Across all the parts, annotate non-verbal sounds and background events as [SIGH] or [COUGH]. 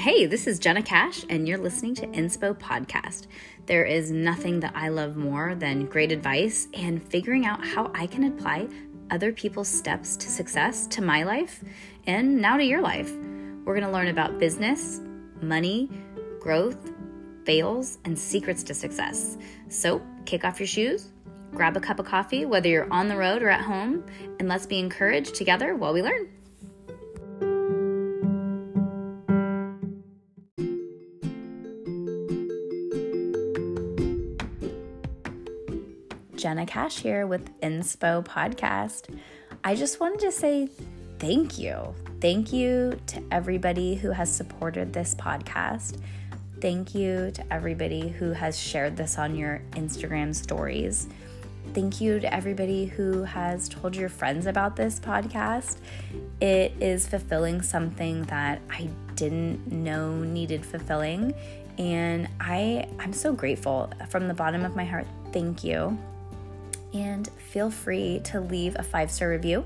Hey, this is Jenna Cash, and you're listening to Inspo Podcast. There is nothing that I love more than great advice and figuring out how I can apply other people's steps to success to my life and now to your life. We're going to learn about business, money, growth, fails, and secrets to success. So, kick off your shoes, grab a cup of coffee, whether you're on the road or at home, and let's be encouraged together while we learn. Jenna Cash here with Inspo Podcast. I just wanted to say thank you. Thank you to everybody who has supported this podcast. Thank you to everybody who has shared this on your Instagram stories. Thank you to everybody who has told your friends about this podcast. It is fulfilling something that I didn't know needed fulfilling. And I, I'm so grateful from the bottom of my heart. Thank you and feel free to leave a five star review,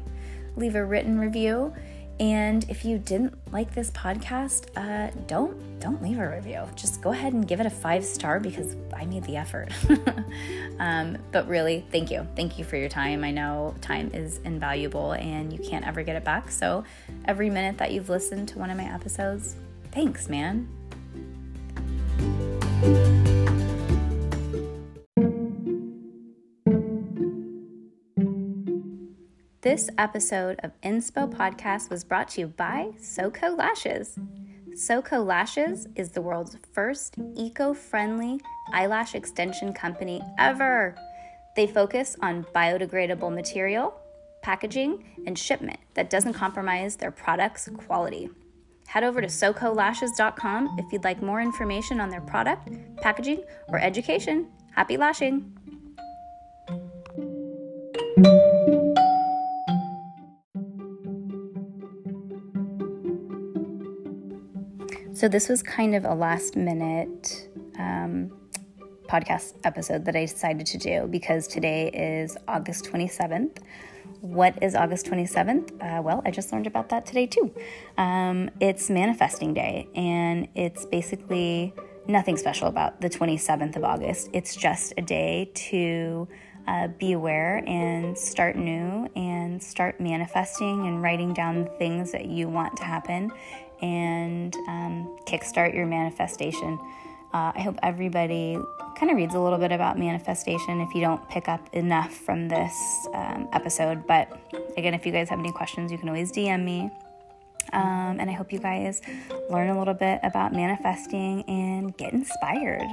leave a written review. And if you didn't like this podcast, uh, don't don't leave a review. Just go ahead and give it a five star because I made the effort. [LAUGHS] um, but really, thank you, thank you for your time. I know time is invaluable and you can't ever get it back. So every minute that you've listened to one of my episodes, thanks, man. This episode of Inspo Podcast was brought to you by SoCo Lashes. SoCo Lashes is the world's first eco friendly eyelash extension company ever. They focus on biodegradable material, packaging, and shipment that doesn't compromise their product's quality. Head over to SoCoLashes.com if you'd like more information on their product, packaging, or education. Happy lashing! So, this was kind of a last minute um, podcast episode that I decided to do because today is August 27th. What is August 27th? Uh, well, I just learned about that today too. Um, it's Manifesting Day, and it's basically nothing special about the 27th of August. It's just a day to uh, be aware and start new and start manifesting and writing down things that you want to happen and um, kickstart your manifestation. Uh, I hope everybody kind of reads a little bit about manifestation if you don't pick up enough from this um, episode. But again, if you guys have any questions, you can always DM me. Um, and I hope you guys learn a little bit about manifesting and get inspired.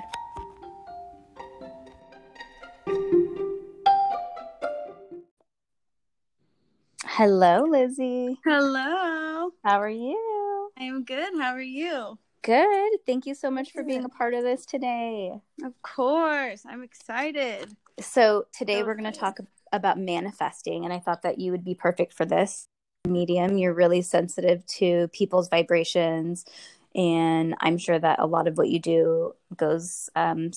Hello, Lizzie. Hello. How are you? I am good. How are you? Good. Thank you so much for being a part of this today. Of course. I'm excited. So, today so we're going to talk about manifesting, and I thought that you would be perfect for this medium. You're really sensitive to people's vibrations, and I'm sure that a lot of what you do goes um,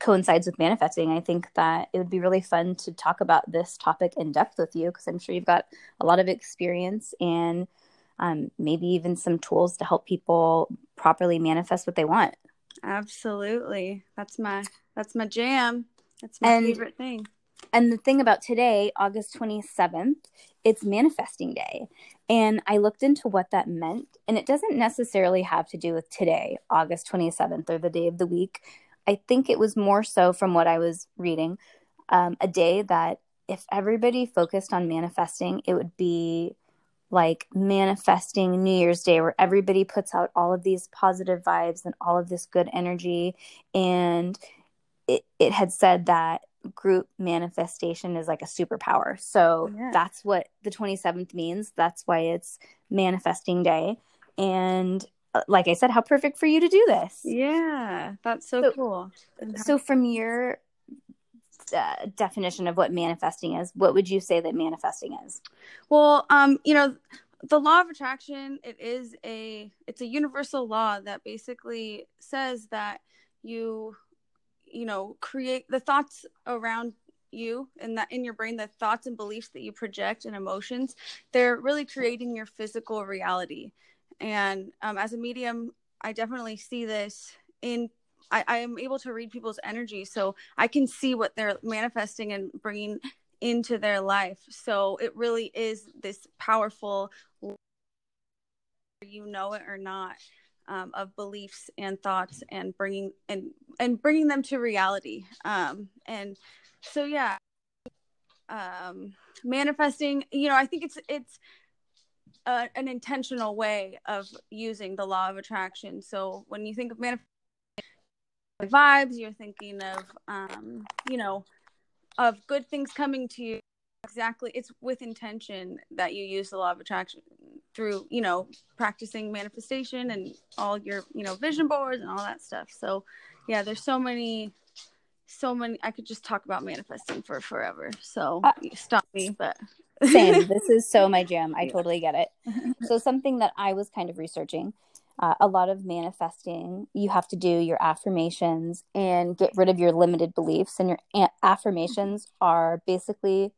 coincides with manifesting. I think that it would be really fun to talk about this topic in depth with you because I'm sure you've got a lot of experience and um, maybe even some tools to help people properly manifest what they want. Absolutely. That's my that's my jam. That's my and, favorite thing. And the thing about today, August 27th, it's manifesting day. And I looked into what that meant, and it doesn't necessarily have to do with today, August 27th, or the day of the week. I think it was more so from what I was reading, um, a day that if everybody focused on manifesting, it would be like manifesting New Year's Day, where everybody puts out all of these positive vibes and all of this good energy. And it, it had said that group manifestation is like a superpower. So yeah. that's what the 27th means. That's why it's manifesting day. And uh, like I said, how perfect for you to do this. Yeah, that's so, so cool. So, from your uh, definition of what manifesting is, what would you say that manifesting is? Well, um, you know, the law of attraction it is a it's a universal law that basically says that you you know create the thoughts around you and that in your brain the thoughts and beliefs that you project and emotions they're really creating your physical reality and um, as a medium I definitely see this in I, I am able to read people's energy so I can see what they're manifesting and bringing into their life. So it really is this powerful, you know it or not, um, of beliefs and thoughts and bringing and and bringing them to reality. Um, and so yeah, um, manifesting. You know, I think it's it's an intentional way of using the law of attraction. So when you think of manifesting vibes, you're thinking of um, you know of good things coming to you. Exactly it's with intention that you use the law of attraction through you know practicing manifestation and all your you know vision boards and all that stuff. So yeah there's so many so many i could just talk about manifesting for forever. So uh, stop me but same. This is so [LAUGHS] my jam. I totally get it. [LAUGHS] So something that i was kind of researching uh, a lot of manifesting, you have to do your affirmations and get rid of your limited beliefs. And your a- affirmations are basically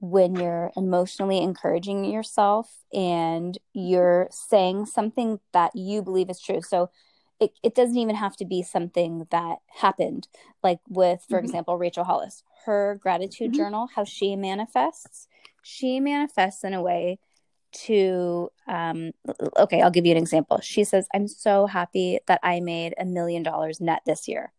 when you're emotionally encouraging yourself and you're saying something that you believe is true. So it, it doesn't even have to be something that happened. Like with, for mm-hmm. example, Rachel Hollis, her gratitude mm-hmm. journal, how she manifests, she manifests in a way to um okay i'll give you an example. She says i'm so happy that i made a million dollars net this year.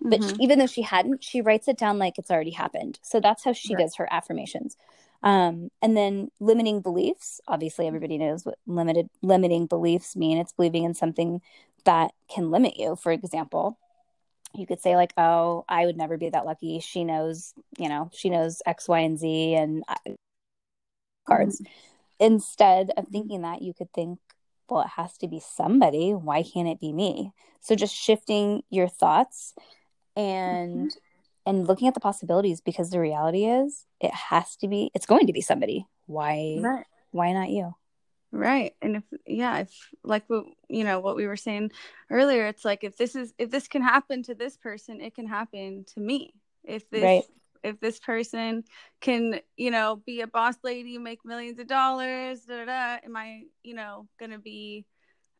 But mm-hmm. she, even though she hadn't she writes it down like it's already happened. So that's how she right. does her affirmations. Um and then limiting beliefs. Obviously everybody knows what limited limiting beliefs mean. It's believing in something that can limit you. For example you could say like oh i would never be that lucky. She knows you know she knows x y and z and I, cards. Mm-hmm instead of thinking that you could think well it has to be somebody. Why can't it be me? So just shifting your thoughts and mm-hmm. and looking at the possibilities because the reality is it has to be it's going to be somebody. Why right. why not you? Right. And if yeah if like what you know what we were saying earlier it's like if this is if this can happen to this person it can happen to me. If this right if this person can, you know, be a boss lady, make millions of dollars, da, da, da, am I, you know, going to be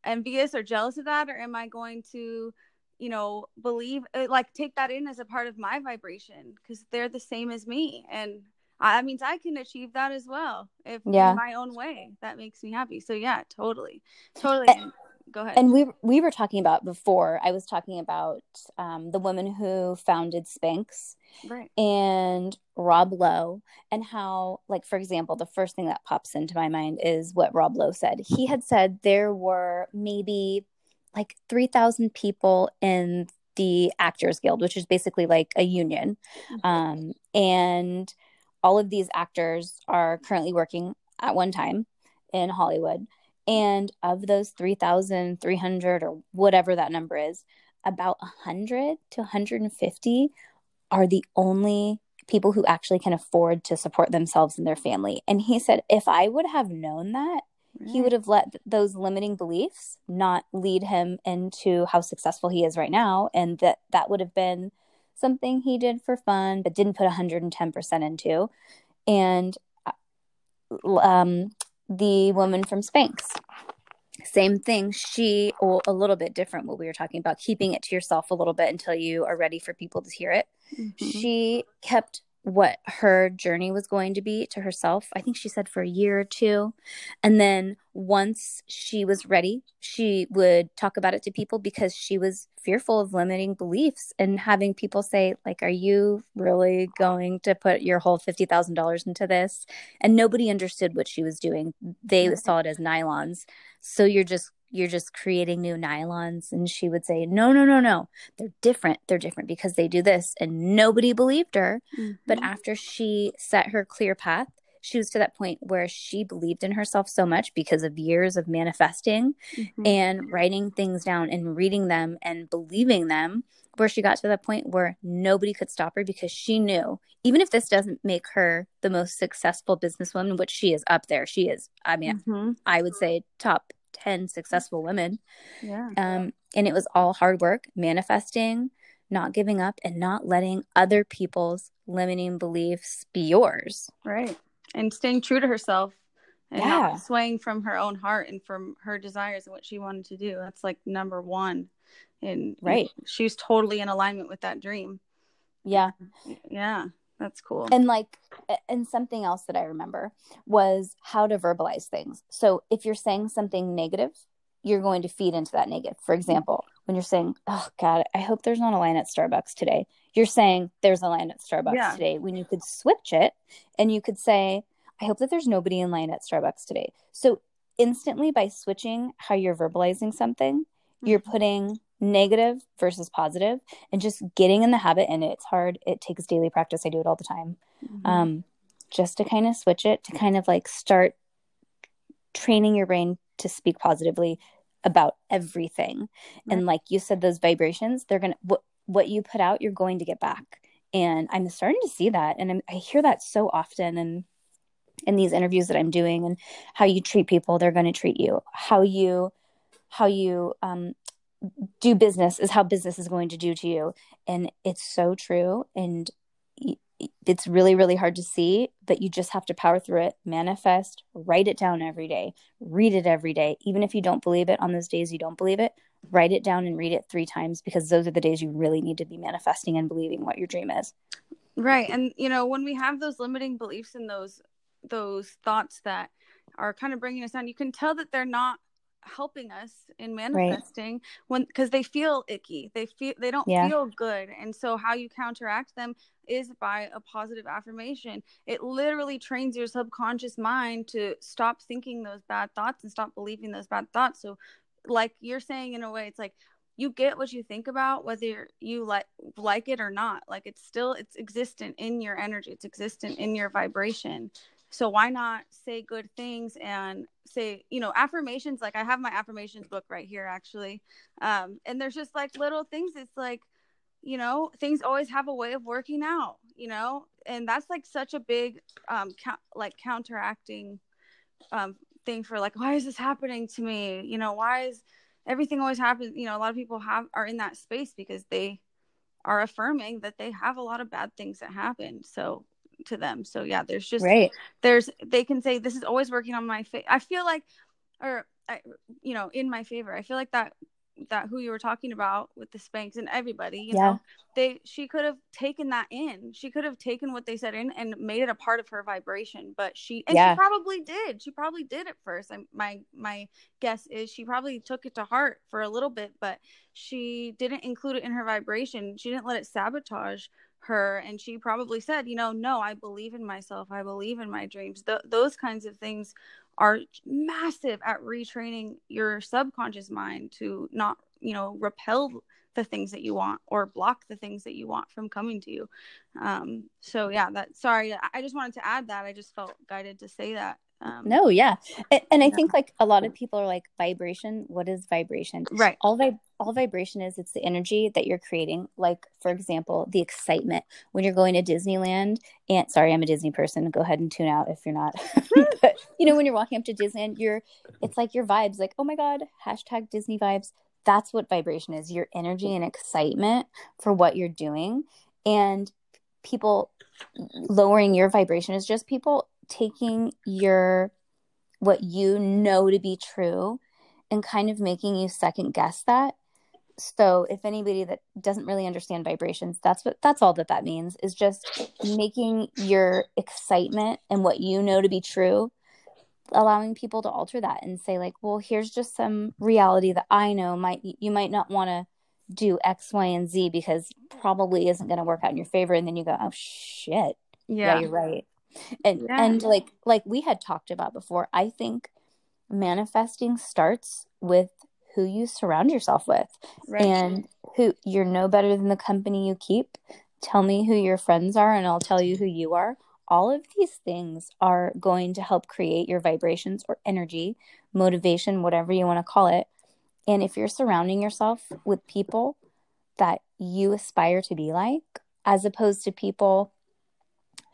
envious or jealous of that? Or am I going to, you know, believe, uh, like, take that in as a part of my vibration because they're the same as me. And that means I can achieve that as well if yeah. in my own way. That makes me happy. So, yeah, totally. Totally. And, go ahead. And we we were talking about before. I was talking about um, the woman who founded Spanx, right. and Rob Lowe, and how, like for example, the first thing that pops into my mind is what Rob Lowe said. He had said there were maybe like three thousand people in the Actors Guild, which is basically like a union, mm-hmm. um, and all of these actors are currently working at one time in Hollywood and of those 3,300 or whatever that number is, about 100 to 150 are the only people who actually can afford to support themselves and their family. And he said, if I would have known that, right. he would have let those limiting beliefs not lead him into how successful he is right now. And that that would have been something he did for fun, but didn't put 110% into. And uh, um, the woman from Spanx. Same thing. She, well, a little bit different what we were talking about, keeping it to yourself a little bit until you are ready for people to hear it. Mm-hmm. She kept what her journey was going to be to herself. I think she said for a year or two. And then once she was ready, she would talk about it to people because she was fearful of limiting beliefs and having people say like are you really going to put your whole $50,000 into this? And nobody understood what she was doing. They saw it as nylons. So you're just you're just creating new nylons and she would say no no no no they're different they're different because they do this and nobody believed her mm-hmm. but after she set her clear path she was to that point where she believed in herself so much because of years of manifesting mm-hmm. and writing things down and reading them and believing them where she got to the point where nobody could stop her because she knew even if this doesn't make her the most successful businesswoman which she is up there she is i mean mm-hmm. i would say top 10 successful women. Yeah. Um, and it was all hard work, manifesting, not giving up, and not letting other people's limiting beliefs be yours. Right. And staying true to herself and Yeah. not swaying from her own heart and from her desires and what she wanted to do. That's like number one. And Right. she was totally in alignment with that dream. Yeah. Yeah, that's cool. And like, and something else that I remember was how to verbalize things. So if you're saying something negative, you're going to feed into that negative. For example, when you're saying, "Oh God, I hope there's not a line at Starbucks today," you're saying there's a line at Starbucks Yeah. today. When you could switch it, and you could say, "I hope that there's nobody in line at Starbucks today." So instantly, by switching how you're verbalizing something, you're Mhm. putting negative versus positive, and just getting in the habit. And it's hard. It takes daily practice. I do it all the time Mhm. um, just to kind of switch it to kind of like start training your brain to speak positively about everything and like you said those vibrations they're gonna what, what you put out you're going to get back and i'm starting to see that and I'm, i hear that so often and in these interviews that i'm doing and how you treat people they're going to treat you how you how you um, do business is how business is going to do to you. And it's so true. And it's really really hard to see but you just have to power through it manifest write it down every day read it every day. Even if you don't believe it on those days you don't believe it write it down and read it three times because those are the days you really need to be manifesting and believing what your dream is. Right. And you know when we have those limiting beliefs and those those thoughts that are kind of bringing us down you can tell that they're not helping us in manifesting when because they feel icky. They feel they don't Yeah. feel good. And so how you counteract them is by a positive affirmation. It literally trains your subconscious mind to stop thinking those bad thoughts and stop believing those bad thoughts. So like you're saying in a way it's like you get what you think about whether you like like it or not. Like it's still it's existent in your energy. It's existent in your vibration so why not say good things and say you know affirmations like i have my affirmations book right here actually. Um and there's just like little things it's like you know things always have a way of working out you know? And that's like such a big um count, like counteracting um thing for like why is this happening to me? You know why is everything always happens you know a lot of people have are in that space because they are affirming that they have a lot of bad things that happen so to them. So yeah there's just right. there's they can say this is always working on my face i feel like or I, you know in my favor. I feel like that that who you were talking about with the Spanx and everybody you Yeah. know they she could have taken that in. She could have taken what they said in and made it a part of her vibration but she and Yeah. she probably did. She probably did at first. I, my my guess is she probably took it to heart for a little bit but she didn't include it in her vibration. She didn't let it sabotage her and she probably said you know no i believe in myself. I believe in my dreams. Th- those kinds of things are massive at retraining your subconscious mind to not you know repel the things that you want or block the things that you want from coming to you. Um so yeah that sorry i I just wanted to add that. I just felt guided to say that um no yeah. And, and i Yeah. think like a lot of people are like vibration what is vibration? Right. all vib- all vibration is it's the energy that you're creating. Like for example the excitement. When you're going to disneyland and sorry i'm a disney person go ahead and tune out if you're not. [LAUGHS] [LAUGHS] But you know when you're walking up to disneyland you're it's like your vibes like oh my god hashtag disney vibes. That's what vibration is your energy and excitement for what you're doing. And people lowering your vibration is just people taking your what you know to be true and kind of making you second guess that. So if anybody that doesn't really understand vibrations that's what that's all that that means is just making your excitement and what you know to be true allowing people to alter that and say like well here's just some reality that i know might you might not want to do x y and z because probably isn't going to work out in your favor. And then you go oh shit. Yeah, yeah. you're right and Yeah. and like like we had talked about before i think manifesting starts with who you surround yourself with right. and who you're no better than the company you keep. Tell me who your friends are and i'll tell you who you are. All of these things are going to help create your vibrations or energy motivation whatever you want to call it. And if you're surrounding yourself with people that you aspire to be like as opposed to people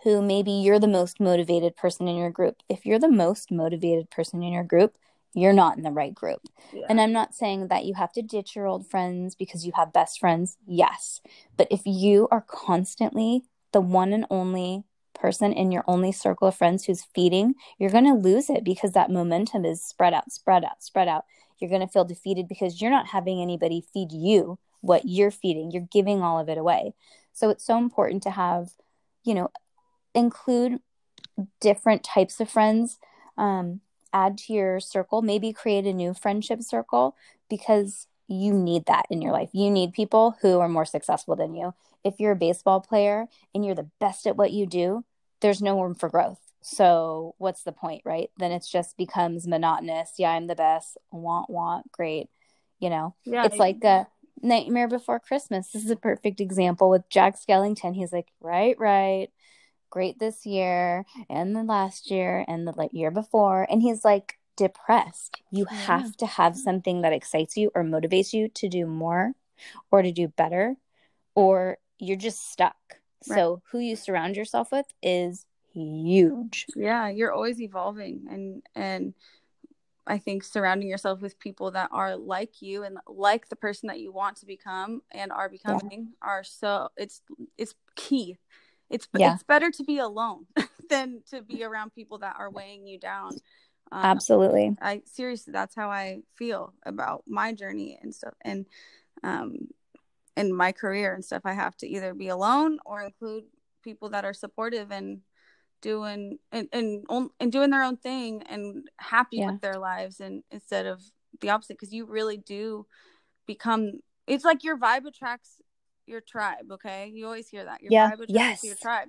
who maybe you're the most motivated person in your group. If you're the most motivated person in your group, you're not in the right group. yeah. And I'm not saying that you have to ditch your old friends because you have best friends. Yes. But if you are constantly the one and only person in your only circle of friends who's feeding, you're going to lose it because that momentum is spread out, spread out, spread out. You're going to feel defeated because you're not having anybody feed you what you're feeding. You're giving all of it away. So it's so important to have, you know, include different types of friends. Um, add to your circle, maybe create a new friendship circle because you need that in your life. You need people who are more successful than you. If you're a baseball player and you're the best at what you do, there's no room for growth. So what's the point, right? Then it just becomes monotonous. Yeah, I'm the best. Want, want, great. You know, yeah, it's like a Nightmare Before Christmas. This is a perfect example with Jack Skellington. He's like, right, right great this year and the last year and the year before. And he's like depressed. You yeah. have to have something that excites you or motivates you to do more or to do better, or you're just stuck. Right. So, who you surround yourself with is huge. Yeah, you're always evolving and and I think surrounding yourself with people that are like you and like the person that you want to become and are becoming yeah. are so it's it's key it's yeah. it's better to be alone [LAUGHS] than to be around people that are weighing you down. Um, Absolutely. I seriously, that's how I feel about my journey and stuff, and um, in my career and stuff. I have to either be alone or include people that are supportive and doing and and, and doing their own thing and happy yeah. with their lives, and instead of the opposite, because you really do become. It's like your vibe attracts your tribe. Okay, you always hear that. Your yeah. attracts yes. your tribe.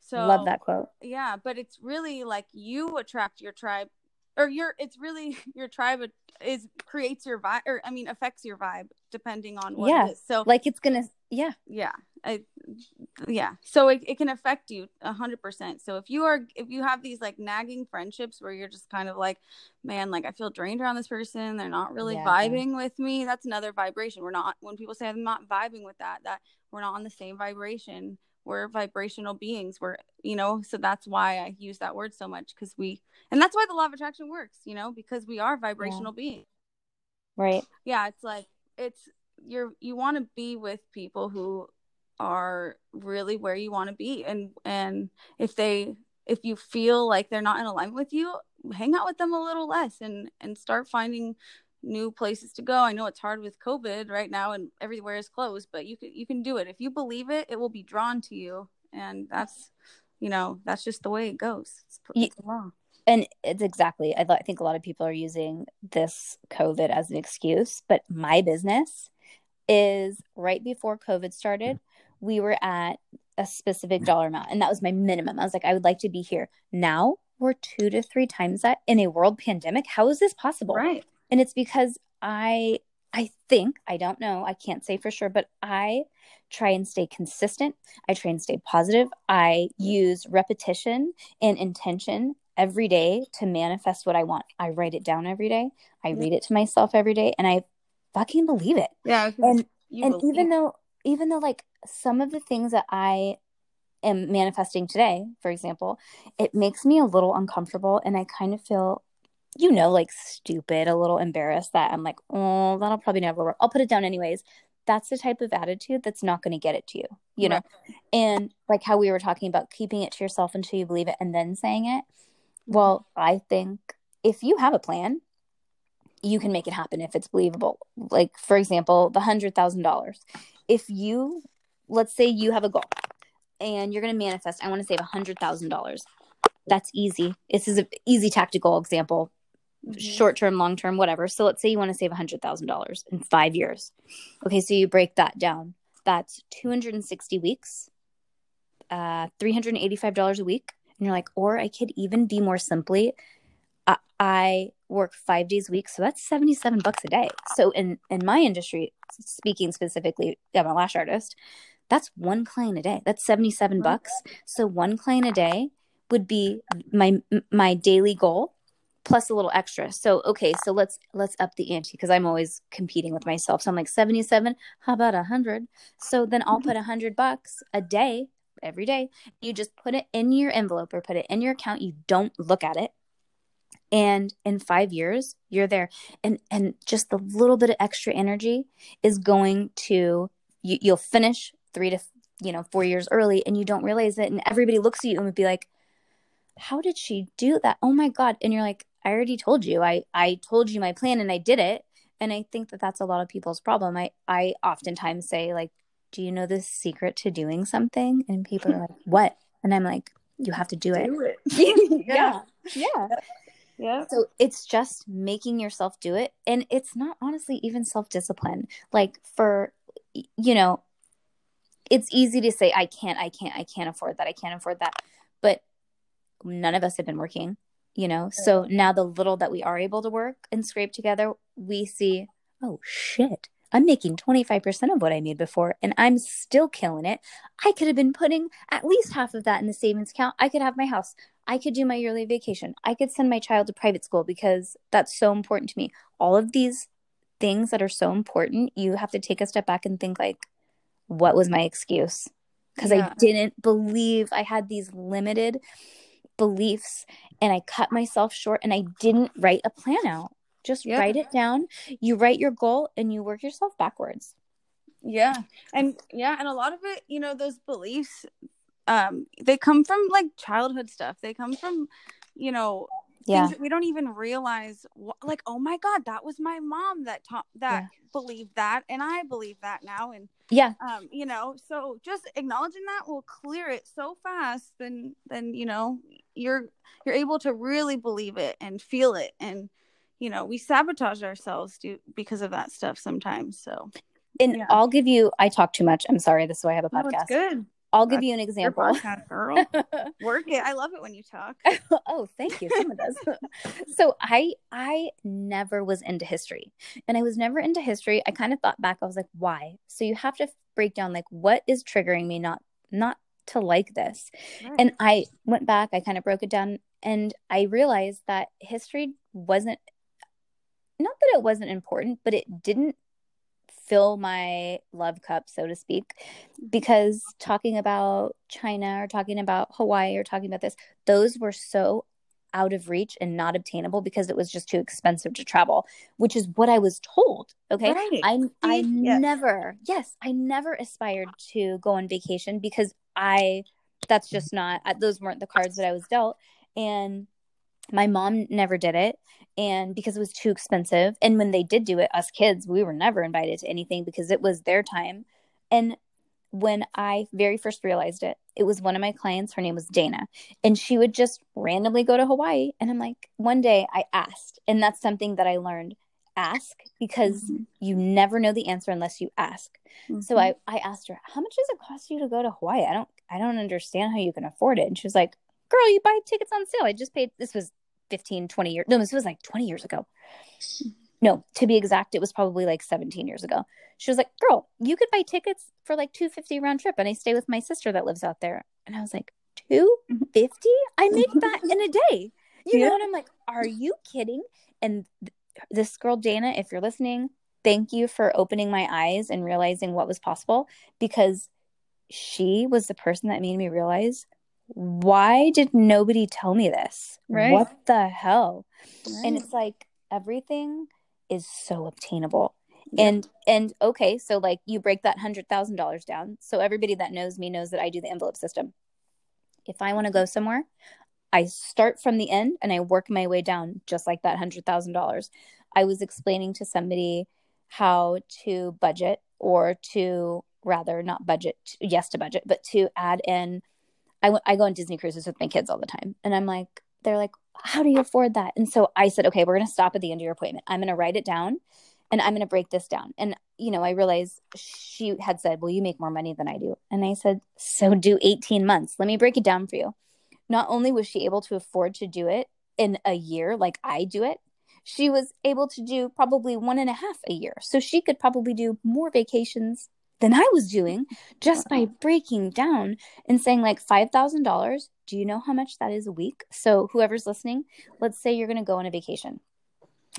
So love that quote. Yeah, but it's really like you attract your tribe, or your. It's really [LAUGHS] your tribe is creates your vibe, or I mean affects your vibe depending on what yeah. it is. So like it's gonna yeah yeah I, yeah. So it, it can affect you a hundred percent. So if you are if you have these like nagging friendships where you're just kind of like man like i feel drained around this person. They're not really yeah. vibing with me. That's another vibration. We're not when people say i'm not vibing with that that we're not on the same vibration. We're vibrational beings. We're you know so that's why i use that word so much because we and that's why the law of attraction works you know because we are vibrational yeah. beings. Right. Yeah it's like it's you're you want to be with people who are really where you want to be and and if they if you feel like they're not in alignment with you hang out with them a little less and and start finding new places to go. I know it's hard with covid right now and everywhere is closed but you can you can do it. If you believe it it will be drawn to you and that's you know that's just the way it goes. It's, it's law. And it's exactly I, I think a lot of people are using this covid as an excuse but my business is right before COVID started, we were at a specific dollar amount, and that was my minimum. I was like, I would like to be here. Now we're two to three times that in a world pandemic. How is this possible? Right. And it's because I I think, I don't know, I can't say for sure, but I try and stay consistent. I try and stay positive. I use repetition and intention every day to manifest what I want. I write it down every day. I read it to myself every day and I fucking believe it. Yeah. And and even though even though like some of the things that I am manifesting today, for example, it makes me a little uncomfortable and I kind of feel you know like stupid, a little embarrassed that I'm like, "Oh, that'll probably never work. I'll put it down anyways." That's the type of attitude that's not going to get it to you, you know. And like how we were talking about keeping it to yourself until you believe it and then saying it. Well, I think if you have a plan you can make it happen if it's believable. Like, for example, the $100,000. If you, let's say you have a goal and you're going to manifest, I want to save $100,000. That's easy. This is an easy tactical example, mm-hmm. short term, long term, whatever. So let's say you want to save $100,000 in five years. Okay, so you break that down. That's 260 weeks, uh, $385 a week. And you're like, or I could even be more simply, I, I work five days a week so that's 77 bucks a day so in in my industry speaking specifically i'm a lash artist that's one client a day. That's 77 bucks. So one client a day would be my my daily goal plus a little extra. So okay so let's let's up the ante because i'm always competing with myself. So i'm like 77 how about 100 so then i'll mm-hmm. put 100 bucks a day every day. You just put it in your envelope or put it in your account. You don't look at it. And in 5 years you're there. And and just the little bit of extra energy is going to you, you'll finish 3 to you know, four years early and you don't realize it. And everybody looks at you and would be like, how did she do that? Oh my God. And you're like, I already told you. I, I told you my plan and I did it. And I think that that's a lot of people's problem. I, I oftentimes say, like, do you know the secret to doing something? And people are like, [LAUGHS] what? And I'm like, you have to do it. Do it. [LAUGHS] [LAUGHS] yeah. Yeah. Yeah. So it's just making yourself do it. And it's not honestly even self discipline. Like, for, you know, it's easy to say, I can't, I can't, I can't afford that. I can't afford that. But none of us have been working, you know? So now the little that we are able to work and scrape together, we see, oh shit, I'm making 25% of what I made before and I'm still killing it. I could have been putting at least half of that in the savings account. I could have my house. I could do my yearly vacation. I could send my child to private school because that's so important to me. All of these things that are so important, you have to take a step back and think like, what was my excuse? Because Yeah. I didn't believe I had these limited beliefs and I cut myself short and I didn't write a plan out. Just Yeah. write it down. You write your goal and you work yourself backwards. Yeah. And yeah, and a lot of it, you know, those beliefs um they come from like childhood stuff. They come from, you know, Yeah. we don't even realize wh- like oh my god, that was my mom that taught that Yeah. believed that and I believe that now and Yeah. um you know, so just acknowledging that will clear it so fast then then you know, you're you're able to really believe it and feel it and you know, we sabotage ourselves do, because of that stuff sometimes. So, And Yeah. I'll give you, I talk too much. I'm sorry. This is why I have a no, podcast. it's good. I'll give you an example. podcast, girl. [LAUGHS] Work it. I love it when you talk. [LAUGHS] oh, thank you. Someone does. [LAUGHS] so I I never was into history. And I was never into history. I kind of thought back, I was like, why? So you have to break down like what is triggering me not not to like this. And I went back, I kind of broke it down, and I realized that history wasn't not that it wasn't important, but it didn't fill my love cup, so to speak, because talking about China or talking about Hawaii or talking about this, those were so out of reach and not obtainable because it was just too expensive to travel, which is what I was told. Okay. Right. I I Yes. never, yes, I never aspired to go on vacation because I that's just not those weren't the cards that I was dealt and my mom never did it and because it was too expensive and when they did do it us kids we were never invited to anything because it was their time and when I very first realized it, it was one of my clients. Her name was Dana, and she would just randomly go to Hawaii. And I'm like, one day I asked, and that's something that I learned ask because Mhm. you never know the answer unless you ask. So Mhm. I, I asked her, how much does it cost you to go to Hawaii? I don't, I don't understand how you can afford it. And she was like, girl, you buy tickets on sale. I just paid, this was 15, 20 years. No, this was like 20 years ago. Hmm. No, to be exact, it was probably like 17 years ago. She was like, girl, you could buy tickets for like 250 round trip. And I stay with my sister that lives out there. And I was like, 250? I make that in a day. [LAUGHS] You Yeah. know, and I'm like, are you kidding? And th- this girl, Dana, if you're listening, thank you for opening my eyes and realizing what was possible because she was the person that made me realize why did nobody tell me this? Right. What the hell? And it's like everything is so obtainable. Yeah. And and okay, so like you break that hundred thousand dollars down. So everybody that knows me knows that I do the envelope system. If I want to go somewhere, I start from the end and I work my way down just like that hundred thousand dollars. I was explaining to somebody how to budget or to rather not budget, yes to budget, but to add in. I go on Disney cruises with my kids all the time, and I'm like, they're like, how do you afford that? And so I said, okay, we're gonna stop at the end of your appointment. I'm gonna write it down, and I'm gonna break this down. And you know, I realized she had said, well, you make more money than I do, and I said, so do 18 months. Let me break it down for you not only was she able to afford to do it in a year like I do it, she was able to do probably one and a half a year. So she could probably do more vacations than I was doing [LAUGHS] just by breaking down and saying, like, $5,000. Do you know how much that is a week? So, whoever's listening, let's say you're going to go on a vacation.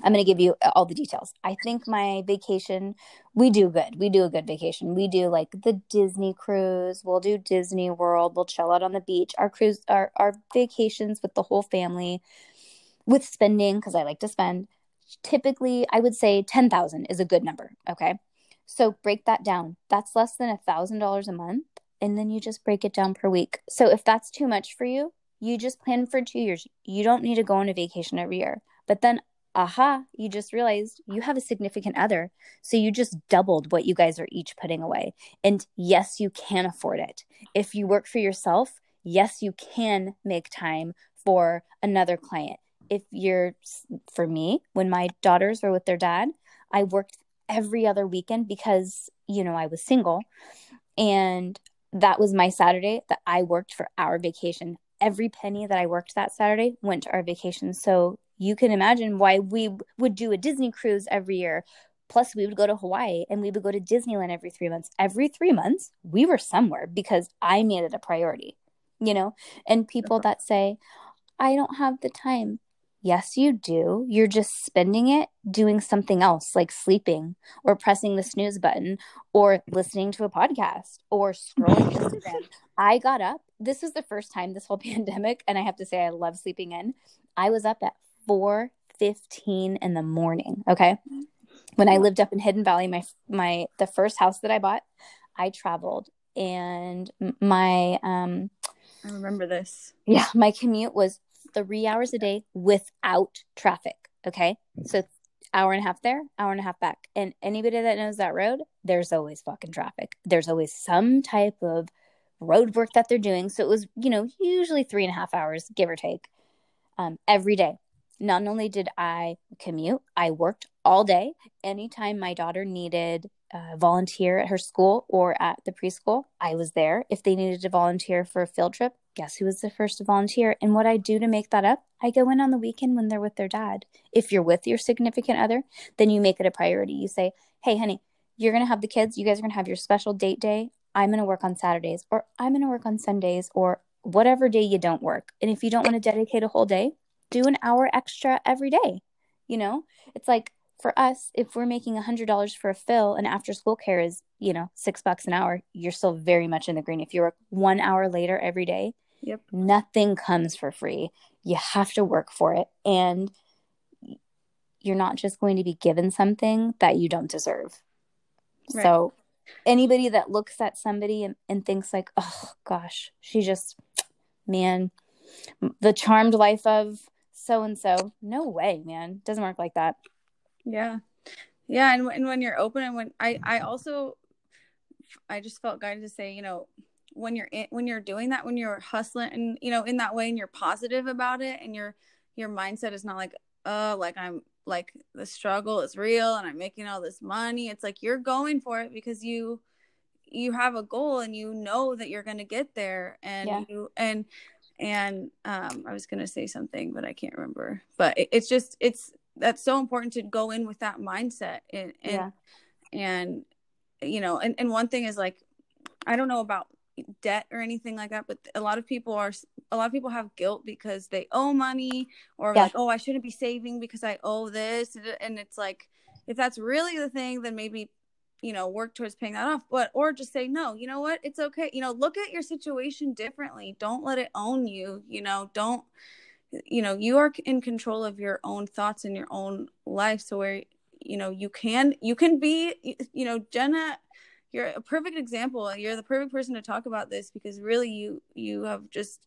I'm going to give you uh, all the details. I think my vacation, we do good. We do a good vacation. We do like the Disney cruise. We'll do Disney World. We'll chill out on the beach. Our cruise, our, our vacations with the whole family, with spending, because I like to spend. Typically, I would say 10,000 is a good number. Okay. So break that down. That's less than a $1,000 a month and then you just break it down per week. So if that's too much for you, you just plan for two years. You don't need to go on a vacation every year. But then, aha, you just realized you have a significant other. So you just doubled what you guys are each putting away. And yes, you can afford it. If you work for yourself, yes, you can make time for another client. If you're, for me, when my daughters were with their dad, I worked every other weekend because, you know, I was single. And that was my Saturday that I worked for our vacation. Every penny that I worked that Saturday went to our vacation. So you can imagine why we would do a Disney cruise every year. Plus, we would go to Hawaii and we would go to Disneyland every three months. Every three months, we were somewhere because I made it a priority, you know? And people that say, I don't have the time. Yes, you do. You're just spending it doing something else, like sleeping or pressing the snooze button or listening to a podcast or scrolling [LAUGHS] Instagram. I got up. This is the first time this whole [LAUGHS] pandemic, and I have to say I love sleeping in. I was up at 4:15 in the morning, okay? When I lived up in Hidden Valley, my my the first house that I bought, I traveled and my um I remember this. Yeah, my commute was three hours a day without traffic. Okay. So hour and a half there, hour and a half back. And anybody that knows that road, there's always fucking traffic. There's always some type of road work that they're doing. So it was, you know, usually three and a half hours, give or take, um, every day. Not only did I commute, I worked all day. Anytime my daughter needed uh, volunteer at her school or at the preschool, I was there. If they needed to volunteer for a field trip, guess who was the first to volunteer? And what I do to make that up, I go in on the weekend when they're with their dad. If you're with your significant other, then you make it a priority. You say, hey, honey, you're going to have the kids. You guys are going to have your special date day. I'm going to work on Saturdays, or I'm going to work on Sundays, or whatever day you don't work. And if you don't want to dedicate a whole day, do an hour extra every day. You know, it's like for us, if we're making a hundred dollars for a fill and after school care is, you know, six bucks an hour, you're still very much in the green. If you work one hour later every day, Yep. Nothing comes for free. You have to work for it. And you're not just going to be given something that you don't deserve. Right. So, anybody that looks at somebody and, and thinks, like, oh gosh, she just, man, the charmed life of so and so, no way, man. Doesn't work like that. Yeah. Yeah. And, and when you're open, and when I, I also, I just felt guided to say, you know, when you're in, when you're doing that when you're hustling and you know in that way and you're positive about it and your your mindset is not like oh like i'm like the struggle is real and i'm making all this money it's like you're going for it because you you have a goal and you know that you're going to get there and yeah. you and and um i was going to say something but i can't remember but it, it's just it's that's so important to go in with that mindset and and, yeah. and you know and, and one thing is like i don't know about debt or anything like that but a lot of people are a lot of people have guilt because they owe money or yeah. like oh i shouldn't be saving because i owe this and it's like if that's really the thing then maybe you know work towards paying that off but or just say no you know what it's okay you know look at your situation differently don't let it own you you know don't you know you are in control of your own thoughts and your own life so where you know you can you can be you know jenna you're a perfect example. You're the perfect person to talk about this because really you you have just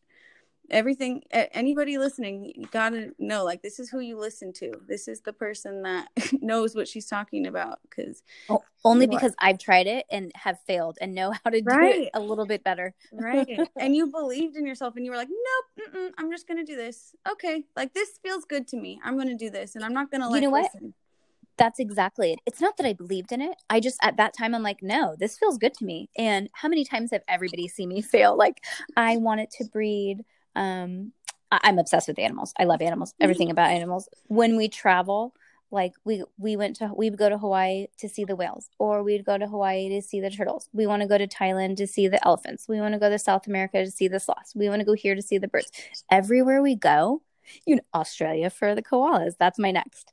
everything anybody listening you gotta know like this is who you listen to this is the person that [LAUGHS] knows what she's talking about because oh, only because i've tried it and have failed and know [LAUGHS] how to do right. it a little bit better right [LAUGHS] and you believed in yourself and you were like nope i'm just gonna do this okay like this feels good to me i'm gonna do this and i'm not gonna like you know what listen that's exactly it. It's not that I believed in it. I just at that time I'm like, no, this feels good to me. And how many times have everybody seen me fail? Like I wanted to breed. Um, I- am obsessed with animals. I love animals. Mm-hmm. Everything about animals. When we travel, like we we went to we would go to Hawaii to see the whales, or we'd go to Hawaii to see the turtles. We want to go to Thailand to see the elephants. We want to go to South America to see the sloths. We want to go here to see the birds. Everywhere we go, you know, Australia for the koalas. That's my next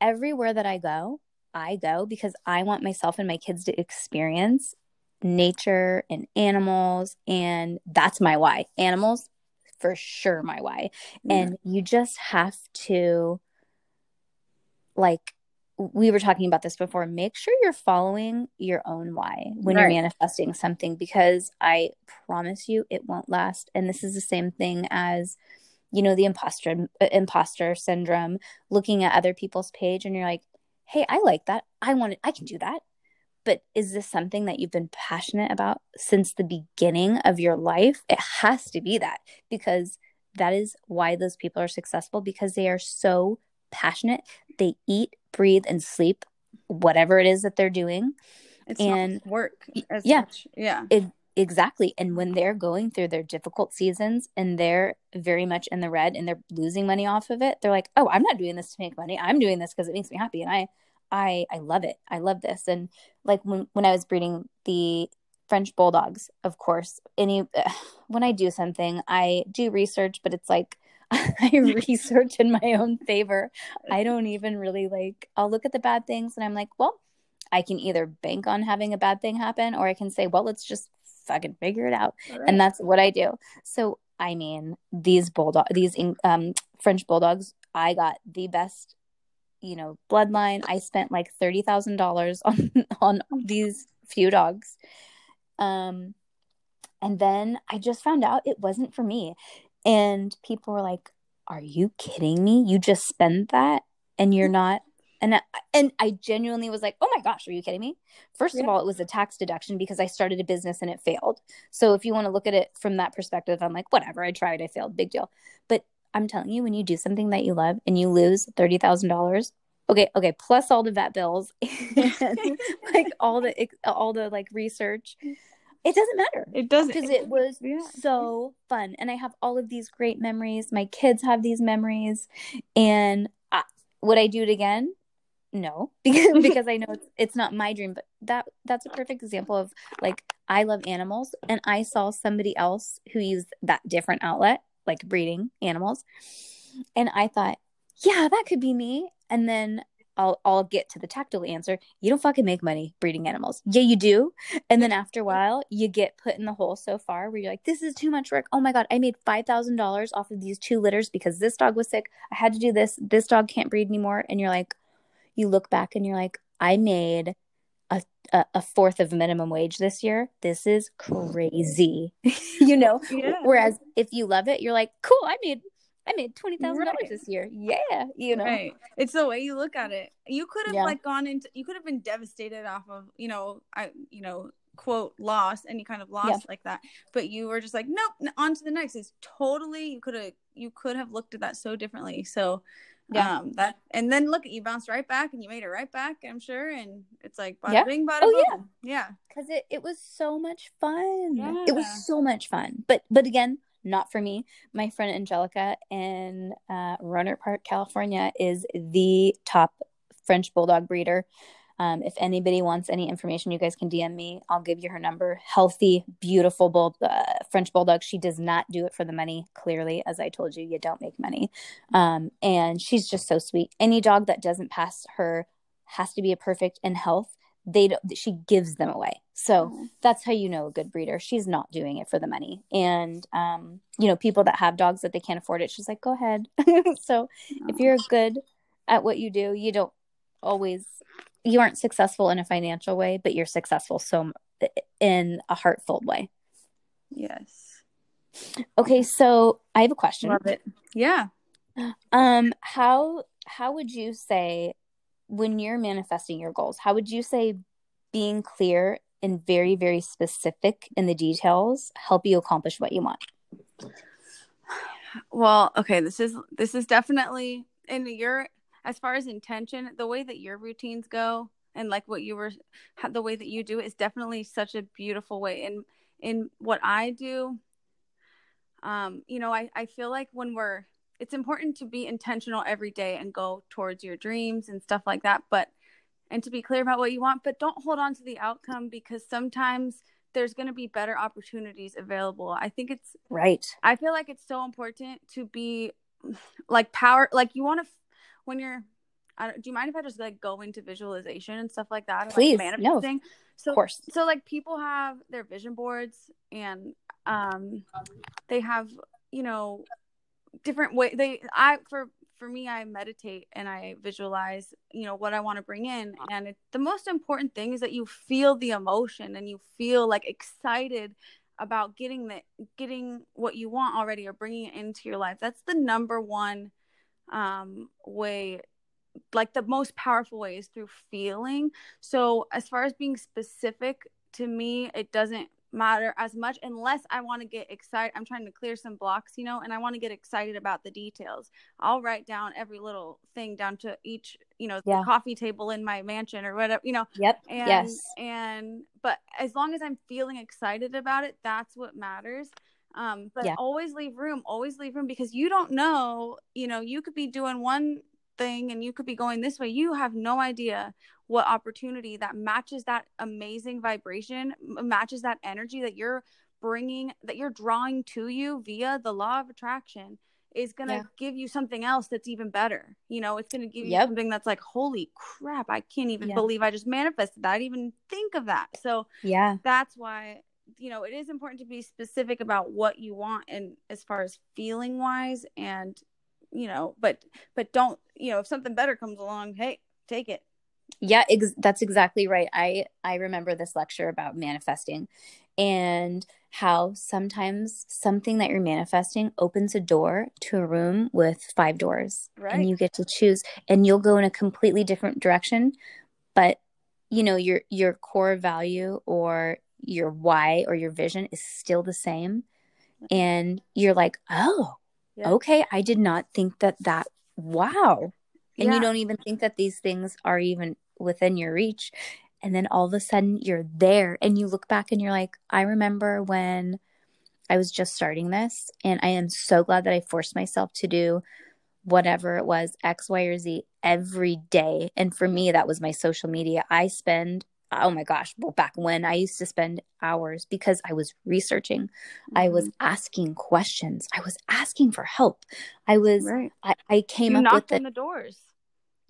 everywhere that I go, I go because I want myself and my kids to experience nature and animals. And that's my why. Animals, for sure, my why. Yeah. And you just have to, like, we were talking about this before. Make sure you're following your own why when right. you're manifesting something because I promise you it won't last. And this is the same thing as you know the imposter imposter syndrome looking at other people's page and you're like hey i like that i want it i can do that but is this something that you've been passionate about since the beginning of your life it has to be that because that is why those people are successful because they are so passionate they eat breathe and sleep whatever it is that they're doing it's and work yeah much. yeah it, Exactly. And when they're going through their difficult seasons and they're very much in the red and they're losing money off of it, they're like, "Oh, I'm not doing this to make money. I'm doing this because it makes me happy." And I I I love it. I love this. And like when when I was breeding the French bulldogs, of course, any [SIGHS] when I do something, I do research, but it's like [LAUGHS] I research in my own favor. [LAUGHS] I don't even really like I'll look at the bad things and I'm like, well, I can either bank on having a bad thing happen or I can say, well, let's just fucking figure it out. Right. And that's what I do. So, I mean, these bulldog, these um, French bulldogs, I got the best, you know, bloodline. I spent like thirty thousand dollars [LAUGHS] on on these few dogs, um, and then I just found out it wasn't for me. And people were like, "Are you kidding me? You just spent that, and you're not and I, and I genuinely was like, "Oh my gosh, are you kidding me?" First yeah. of all, it was a tax deduction because I started a business and it failed. So if you want to look at it from that perspective, I'm like, "Whatever, I tried, I failed, big deal." But I'm telling you, when you do something that you love and you lose thirty thousand dollars, okay, okay, plus all the vet bills, [LAUGHS] and, like all the all the like research, it doesn't matter. It doesn't because it was yeah. so fun, and I have all of these great memories. My kids have these memories, and I, would I do it again? no [LAUGHS] because [LAUGHS] because I know it's it's not my dream but that that's a perfect example of like I love animals and I saw somebody else who used that different outlet like breeding animals. And I thought yeah that could be me. And then I'll I'll get to the tactile answer you don't fucking make money breeding animals. Yeah you do. And then after a while you get put in the hole so far where you're like this is too much work. Oh my god I made $5,000 off of these two litters because this dog was sick. I had to do this. This dog can't breed anymore. And you're like you look back and you're like, I made a, a, fourth of minimum wage this year. This is crazy, [LAUGHS] you know. Yeah. Whereas if you love it, you're like, cool. I made I made twenty thousand right. dollars this year. Yeah, you know. Right. It's the way you look at it. You could have yeah. like gone into. You could have been devastated off of you know I you know quote loss any kind of loss yeah. like that but you were just like nope on to the next it's totally you could have you could have looked at that so differently so yeah. Um, that and then look, at you bounced right back and you made it right back. I'm sure, and it's like bada yeah. bing, bada oh boom. yeah, yeah. Because it it was so much fun. Yeah. It was so much fun. But but again, not for me. My friend Angelica in uh, Rohnert Park, California, is the top French bulldog breeder. Um, if anybody wants any information, you guys can DM me. I'll give you her number. Healthy, beautiful bull, uh, French bulldog. She does not do it for the money. Clearly, as I told you, you don't make money. Um, and she's just so sweet. Any dog that doesn't pass her has to be a perfect in health. They don't, she gives them away. So mm-hmm. that's how you know a good breeder. She's not doing it for the money. And um, you know, people that have dogs that they can't afford it, she's like, go ahead. [LAUGHS] so if you're good at what you do, you don't always you aren't successful in a financial way, but you're successful so in a heartful way. Yes. Okay, so I have a question. Love it. Yeah. Um how how would you say when you're manifesting your goals, how would you say being clear and very very specific in the details help you accomplish what you want? Well, okay, this is this is definitely in your as far as intention, the way that your routines go and like what you were the way that you do is definitely such a beautiful way. And in what I do um you know I I feel like when we're it's important to be intentional every day and go towards your dreams and stuff like that but and to be clear about what you want but don't hold on to the outcome because sometimes there's going to be better opportunities available. I think it's right. I feel like it's so important to be like power like you want to when you're do you mind if I just like go into visualization and stuff like that? Please, like manifesting? No, so, of course. So like people have their vision boards and um they have, you know, different way they I for for me i meditate and i visualize you know what i want to bring in and it, the most important thing is that you feel the emotion and you feel like excited about getting the getting what you want already or bringing it into your life that's the number one um, way like the most powerful way is through feeling so as far as being specific to me it doesn't matter as much unless I want to get excited. I'm trying to clear some blocks, you know, and I want to get excited about the details. I'll write down every little thing down to each, you know, yeah. the coffee table in my mansion or whatever, you know. Yep. And, yes. And but as long as I'm feeling excited about it, that's what matters. Um, but yeah. always leave room, always leave room because you don't know, you know, you could be doing one thing and you could be going this way. You have no idea what opportunity that matches that amazing vibration, matches that energy that you're bringing, that you're drawing to you via the law of attraction is going to yeah. give you something else that's even better. You know, it's going to give you yep. something that's like, holy crap, I can't even yeah. believe I just manifested that. I didn't even think of that. So, yeah, that's why, you know, it is important to be specific about what you want and as far as feeling wise and, you know, but, but don't, you know, if something better comes along, hey, take it. Yeah ex- that's exactly right. I i remember this lecture about manifesting and how sometimes something that you're manifesting opens a door to a room with five doors. Right. and you get to choose and you'll go in a completely different direction but you know your your core value or your why or your vision is still the same. And you're like oh yeah. okay i did not think that that wow. And yeah. you don't even think that these things are even within your reach. And then all of a sudden you're there and you look back and you're like i remember when i was just starting this and i am so glad that i forced myself to do whatever it was x y or z every day. And for me that was my social media. I spend oh my gosh well back when i used to spend hours because i was researching mm-hmm. i was mm-hmm. asking questions i was asking for help i was right. I, I, came you up knocked with on the doors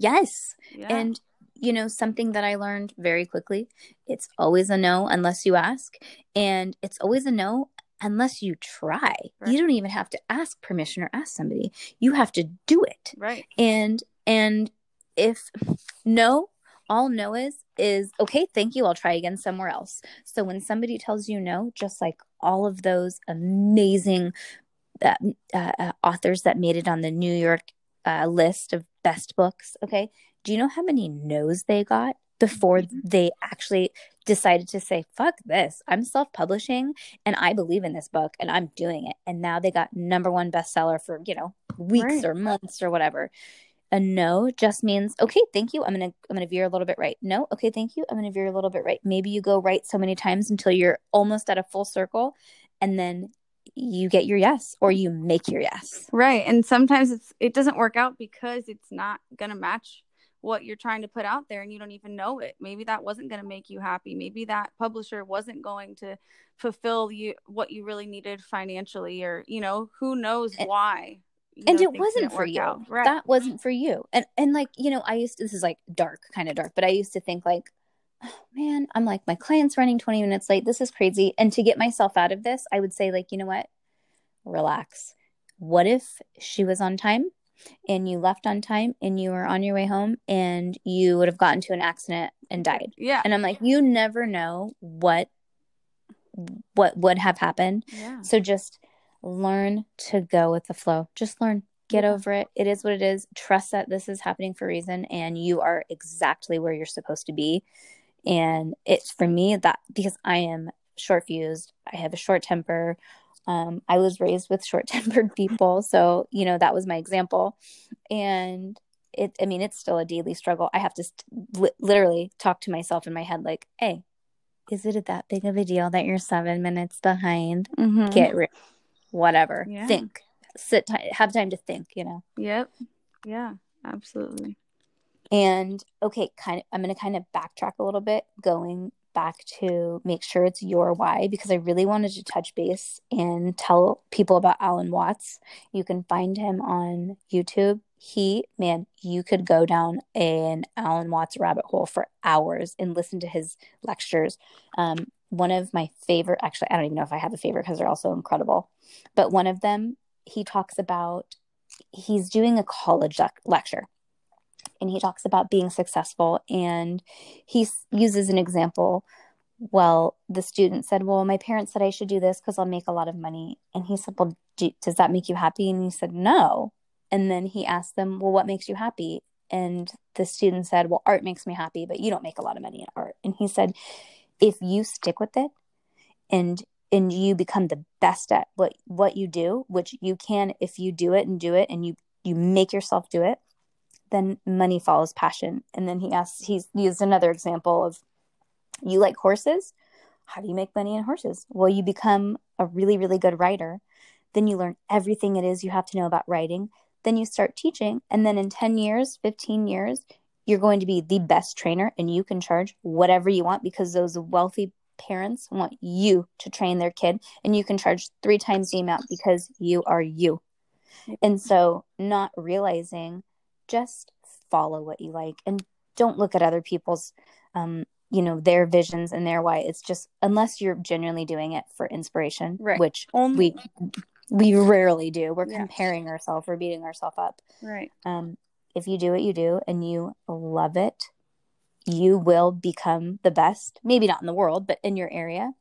Yes. Yeah. And you know, something that I learned very quickly, it's always a no unless you ask, and it's always a no unless you try. Right. You don't even have to ask permission or ask somebody. You have to do it. Right. And and if no, all no is is okay, thank you, I'll try again somewhere else. So when somebody tells you no, just like all of those amazing uh, uh, authors that made it on the New York uh, list of best books. Okay. Do you know how many no's they got before mm-hmm. they actually decided to say, fuck this? I'm self publishing and I believe in this book and I'm doing it. And now they got number one bestseller for, you know, weeks right. or months or whatever. A no just means okay, thank you. I'm gonna I'm gonna veer a little bit right. No, okay, thank you. I'm gonna veer a little bit right. Maybe you go right so many times until you're almost at a full circle, and then you get your yes or you make your yes. Right. And sometimes it's it doesn't work out because it's not to match what you're trying to put out there and you don't even know it. Maybe that wasn't going to make you happy. Maybe that publisher wasn't going to fulfill you what you really needed financially or, you know, who knows and, why. And it wasn't for you. Right. That wasn't for you. And and like, you know, I used to, this is like dark, kind of dark, but I used to think like oh, man, I'm like, my client's running 20 minutes late. This is crazy. And to get myself out of this, I would say, like, you know what? Relax. What if she was on time and you left on time and you were on your way home and you would have gotten to an accident and died? Yeah. And I'm like, you never know what what would have happened. Yeah. So just learn to go with the flow. Just learn. Get over it. It is what it is. Trust that this is happening for a reason and you are exactly where you're supposed to be and it's for me that because i am short fused i have a short temper um, i was raised with short [LAUGHS] tempered people so you know that was my example and it i mean it's still a daily struggle i have to st- literally talk to myself in my head like hey is it that big of a deal that you're seven minutes behind mm-hmm. get rid whatever yeah. think sit t- have time to think you know yep yeah absolutely and okay, kind of, I'm going to kind of backtrack a little bit, going back to make sure it's your why because I really wanted to touch base and tell people about Alan Watts. You can find him on YouTube. He, man, you could go down an Alan Watts rabbit hole for hours and listen to his lectures. Um, one of my favorite, actually, I don't even know if I have a favorite because they're all so incredible, but one of them, he talks about he's doing a college le- lecture and he talks about being successful and he uses an example well the student said well my parents said i should do this because i'll make a lot of money and he said well do, does that make you happy? And he said no. And then he asked them well what makes you happy? And the student said well art makes me happy but you don't make a lot of money in art. And he said if you stick with it and and you become the best at what what you do which you can if you do it and do it and you you make yourself do it then money follows passion. And then he asked he's used another example of you like horses? How do you make money in horses? Well you become a really really good writer. Then you learn everything it is you have to know about writing. Then you start teaching. And then in 10 years 15 years you're going to be the best trainer and you can charge whatever you want because those wealthy parents want you to train their kid and you can charge three times the amount because you are you. And so not realizing just follow what you like and don't look at other people's um you know their visions and their why. It's just unless you're genuinely doing it for inspiration right. which Only- we we rarely do. We're Yeah. comparing ourselves we're beating ourselves up. Right. Um if you do what you do and you love it you will become the best maybe not in the world but in your area.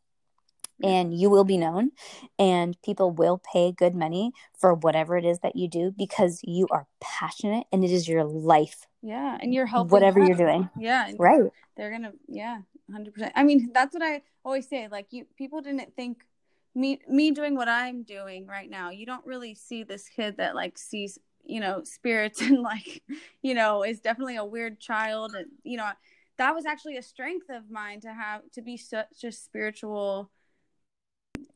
And you will be known and people will pay good money for whatever it is that you do because you are passionate and it is your life. Yeah and you're helping whatever them. you're doing. Yeah right. they're gonna yeah 100% i mean that's what i always say like you people didn't think me me doing what i'm doing right now you don't really see this kid that like sees you know spirits [LAUGHS] and like you know is definitely a weird child. And you know that was actually a strength of mine to have to be such a spiritual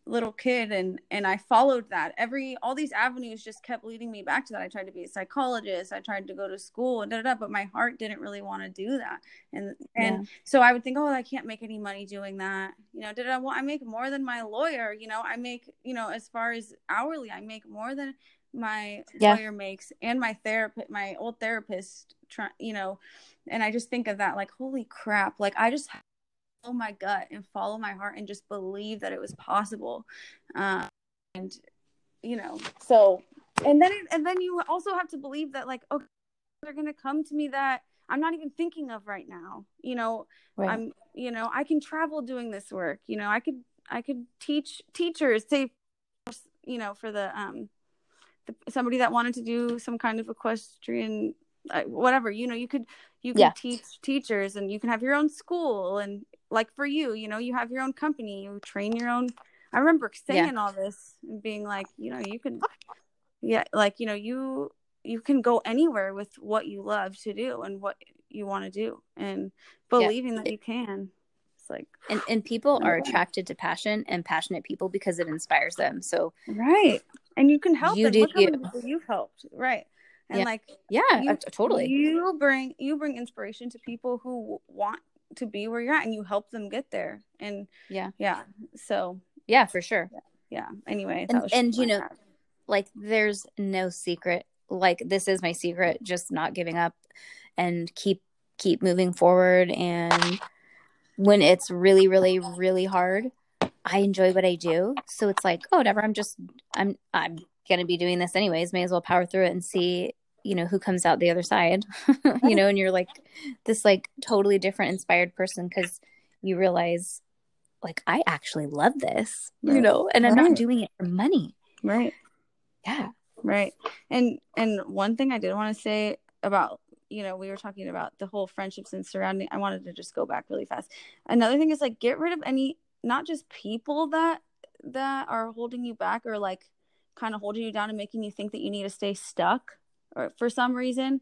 little kid. And and I followed that. Every all these avenues just kept leading me back to that. I tried to be a psychologist. I tried to go to school and da, da, da, but my heart didn't really want to do that. And and Yeah. so I would think oh I can't make any money doing that. You know did I want I make more than my lawyer. You know I make you know as far as hourly I make more than my Yeah. lawyer makes and my therapist my old therapist try, you know and I just think of that like holy crap like I just follow my gut and follow my heart and just believe that it was possible um, and you know so and then and then you also have to believe that like okay they're gonna come to me that i'm not even thinking of right now you know right i'm you know i can travel doing this work you know i could i could teach teachers say you know for the um somebody that wanted to do some kind of equestrian uh, whatever you know you could you can Yeah. teach teachers and you can have your own school and like for you you know you have your own company you train your own. I remember saying all this and being like you know you can yeah like you know you you can go anywhere with what you love to do and what you want to do and believing that you can. It's like and and people are Yeah. attracted to passion and passionate people because it inspires them. So right and you can help You them. do look how many you. people you've helped. Right. And Yeah. like yeah You- uh, totally. you bring you bring inspiration to people who want to be where you're at and you help them get there. And Yeah. yeah so yeah for sure. Yeah. Anyway And- and, you know, thought. like there's no secret like this is my secret just not giving up and keep keep moving forward. And when it's really really really hard i enjoy what i do. So it's like oh whatever. I'm just i'm i'm gonna be doing this anyways. May as well power through it and see you know who comes out the other side [LAUGHS] you know and you're like this like totally different inspired person because you realize like i actually love this you know and i'm Right. not doing it for money. Right. Yeah. Right. And and one thing i did want to say about you know we were talking about the whole friendships and surrounding i wanted to just go back really fast. Another thing is like get rid of any not just people that that are holding you back or like kind of holding you down and making you think that you need to stay stuck or for some reason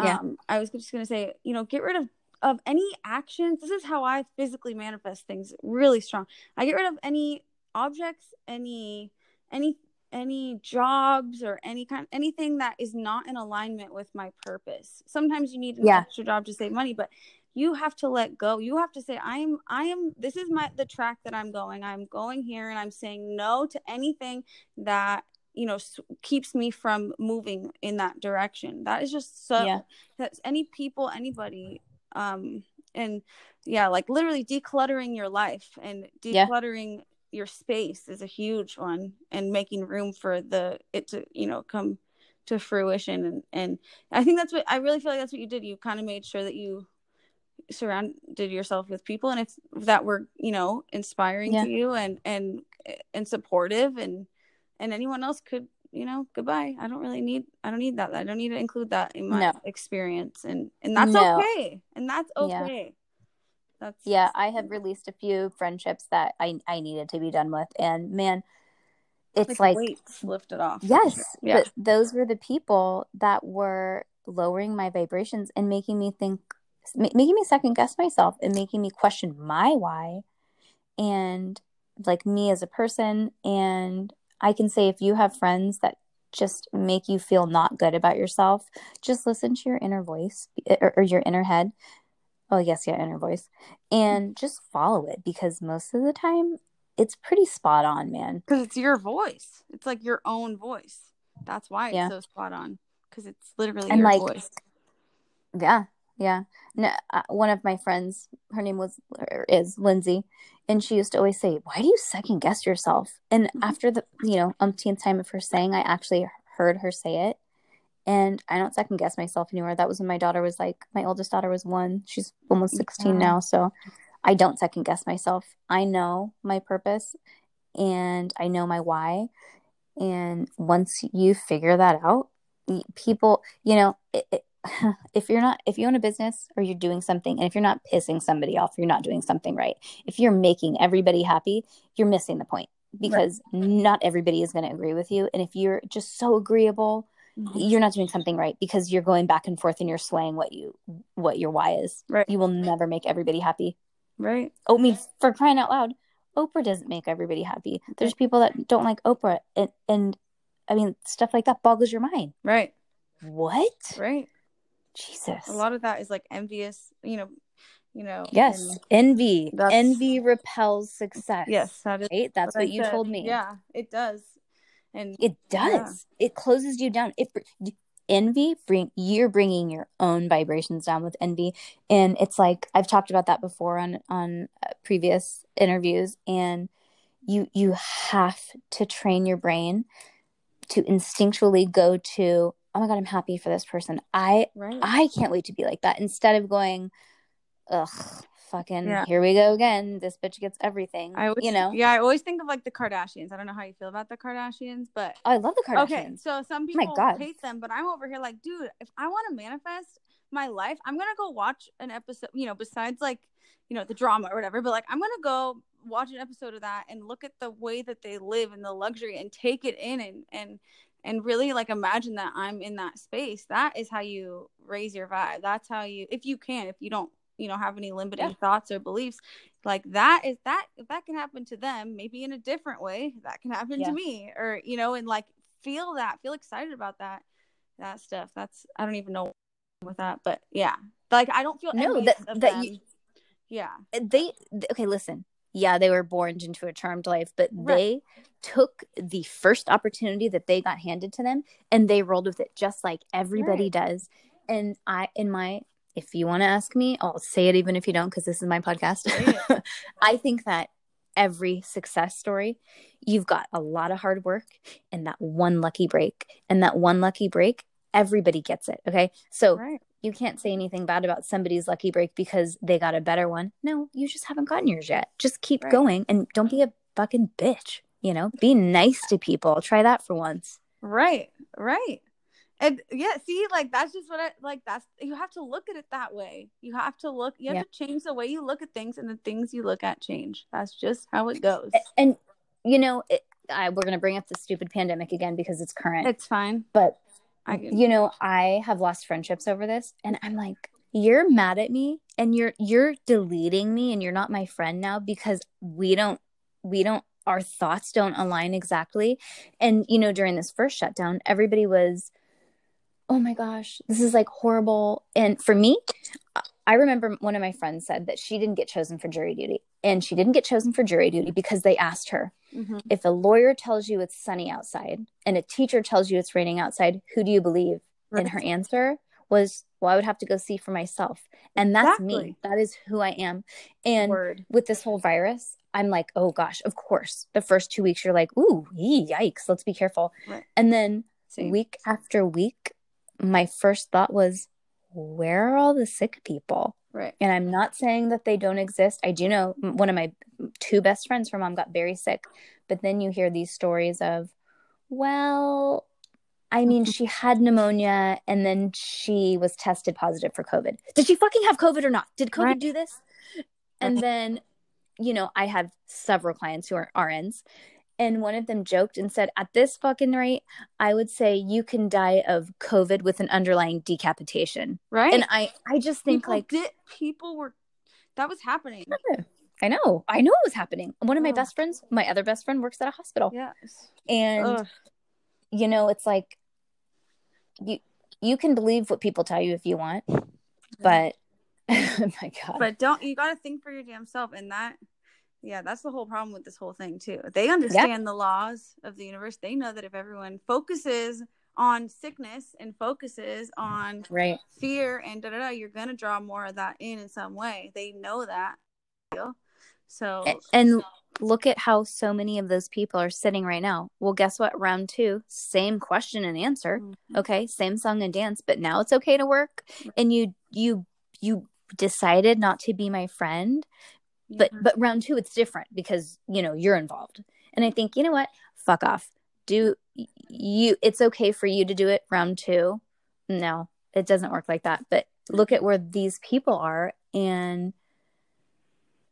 Yeah. um i was just going to say you know get rid of of any actions this is how i physically manifest things really strong i get rid of any objects any any any jobs or any kind anything that is not in alignment with my purpose sometimes you need an Yeah. extra job to save money but you have to let go. You have to say i'm i am this is my the track that i'm going. I'm going here and i'm saying no to anything that you know s- keeps me from moving in that direction. That is just so Yeah. that's any people anybody um and yeah like literally decluttering your life and Yeah. decluttering your space is a huge one and making room for the it to you know come to fruition. And and i think that's what i really feel like that's what you did. You kind of made sure that you surrounded yourself with people and if that were you know inspiring Yeah. to you and and and supportive and and anyone else could you know goodbye i don't really need i don't need that i don't need to include that in my No. experience and and that's No. okay and that's Yeah. okay that's yeah i have released a few friendships that i i needed to be done with and man it's like, weights lifted off yes yeah but those were the people that were lowering my vibrations and making me think making me second guess myself and making me question my why and like me as a person. And i can say if you have friends that just make you feel not good about yourself just listen to your inner voice eh, or, or your inner head. Oh yes yeah inner voice. And just follow it because most of the time it's pretty spot on man. Because it's your voice. It's like your own voice. That's why it's Yeah. so spot on. Because it's literally And, your like, voice. Yeah, yeah. No, uh, one of my friends, her name was or is Lindsay, and she used to always say, "Why do you second guess yourself?" And Mhm. after the you know umpteenth time of her saying, I actually heard her say it, and I don't second guess myself anymore. That was when my daughter was like, my oldest daughter was one; she's almost sixteen Yeah. now, so I don't second guess myself. I know my purpose, and I know my why, and once you figure that out, people, you know, it, it, [LAUGHS] if you're not if you own a business or you're doing something and if you're not pissing somebody off you're not doing something right. If you're making everybody happy you're missing the point because not everybody is going to agree with you. And if you're just so agreeable mm-hmm. you're not doing something right because you're going back and forth and you're swaying what you what your why is. Right. you will never make everybody happy. Right. Oh I mean for crying out loud oprah doesn't make everybody happy. There's people that don't like oprah and and i mean stuff like that boggles your mind. Right. What? Right jesus a lot of that is like envious you know you know Yes, envy. Envy repels success. yes that is right. That's what what you said. told me. yeah it does and it does. It closes you down. It envy bring you're bringing your own vibrations down with envy, and it's like I've talked about that before on on uh, previous interviews, and you you have to train your brain to instinctually go to oh my god i'm happy for this person i right I can't wait to be like that instead of going, ugh, fucking, Yeah. here we go again. This bitch gets everything. I always, you know, yeah, I always think of like the Kardashians. I don't know how you feel about the Kardashians, but oh, I love the Kardashians. okay. So some oh my people God. hate them, but I'm over here like, dude, if I want to manifest my life, I'm gonna go watch an episode. You know, besides like, you know, the drama or whatever, but like, I'm gonna go watch an episode of that and look at the way that they live and the luxury and take it in and and and really like imagine that I'm in that space. That is how you raise your vibe. That's how you, if you can, if you don't, you know, have any limiting Yeah. thoughts or beliefs, like that is that if that can happen to them, maybe in a different way, that can happen Yeah. to me, or you know, and like feel that, feel excited about that, that stuff. That's I don't even know with that, but yeah, like I don't feel No, that- that you- yeah, They, okay, listen. Yeah, they were born into a charmed life, but Right. they took the first opportunity that they got handed to them and they rolled with it just like everybody Right. does. And I, in my, if you want to ask me, I'll say it even if you don't, because this is my podcast. Say [LAUGHS] I think that every success story, you've got a lot of hard work and that one lucky break. And that one lucky break, everybody gets it. Okay. So right, you can't say anything bad about somebody's lucky break because they got a better one. No, you just haven't gotten yours yet. Just keep Right. going and don't be a fucking bitch. You know, be nice to people. Try that for once. right, right. And yeah, see, like that's just what I like. That's you have to look at it that way. You have to look. You have Yeah. to change the way you look at things, and the things you look at change. That's just how it goes. And, you know, it, I, we're going to bring up the stupid pandemic again because it's current. It's fine. but I you know i have lost friendships over this and i'm like you're mad at me and you're you're deleting me and you're not my friend now because we don't we don't our thoughts don't align exactly. And you know during this first shutdown everybody was oh my gosh this is like horrible. And for me i remember one of my friends said that she didn't get chosen for jury duty and she didn't get chosen for jury duty because they asked her Mhm. if a lawyer tells you it's sunny outside and a teacher tells you it's raining outside, who do you believe? And her answer was, Well, I would have to go see for myself. And that's me. That is who I am. And Word. with this whole virus, I'm like, Oh gosh, of course. The first two weeks, you're like, Ooh, yee, yikes, let's be careful. Right. And then Same. week after week, my first thought was, where are all the sick people? Right. And I'm not saying that they don't exist. I do know one of my two best friends, her mom got very sick. But then you hear these stories of, well, I mean, she [LAUGHS] had pneumonia and then she was tested positive for COVID. Did she fucking have COVID or not? Did COVID Right. do this? And then, you know, I have several clients who are RNs. And one of them joked and said, at this fucking rate, I would say you can die of COVID with an underlying decapitation. Right. And I, I just think people like, did, people were that was happening. I know, I know it was happening. One of my best friends, my other best friend, works at a hospital, Yes. and Ugh. you know, it's like you you can believe what people tell you if you want, but oh [LAUGHS] my god, But don't you got to think for your damn self, and that, yeah, that's the whole problem with this whole thing too. They understand the laws of the universe. They know that if everyone focuses on sickness and focuses on right? fear and da da da, you're gonna draw more of that in in some way. They know that. So And look at how so many of those people are sitting right now. Well, guess what? Round two, same question and answer. Mhm. Okay, same song and dance, but now it's okay to work, and you you you decided not to be my friend but Yeah. but round two it's different because you know you're involved. And i think you know what? Fuck off. Do you it's okay for you to do it round two. No it doesn't work like that. But look at where these people are and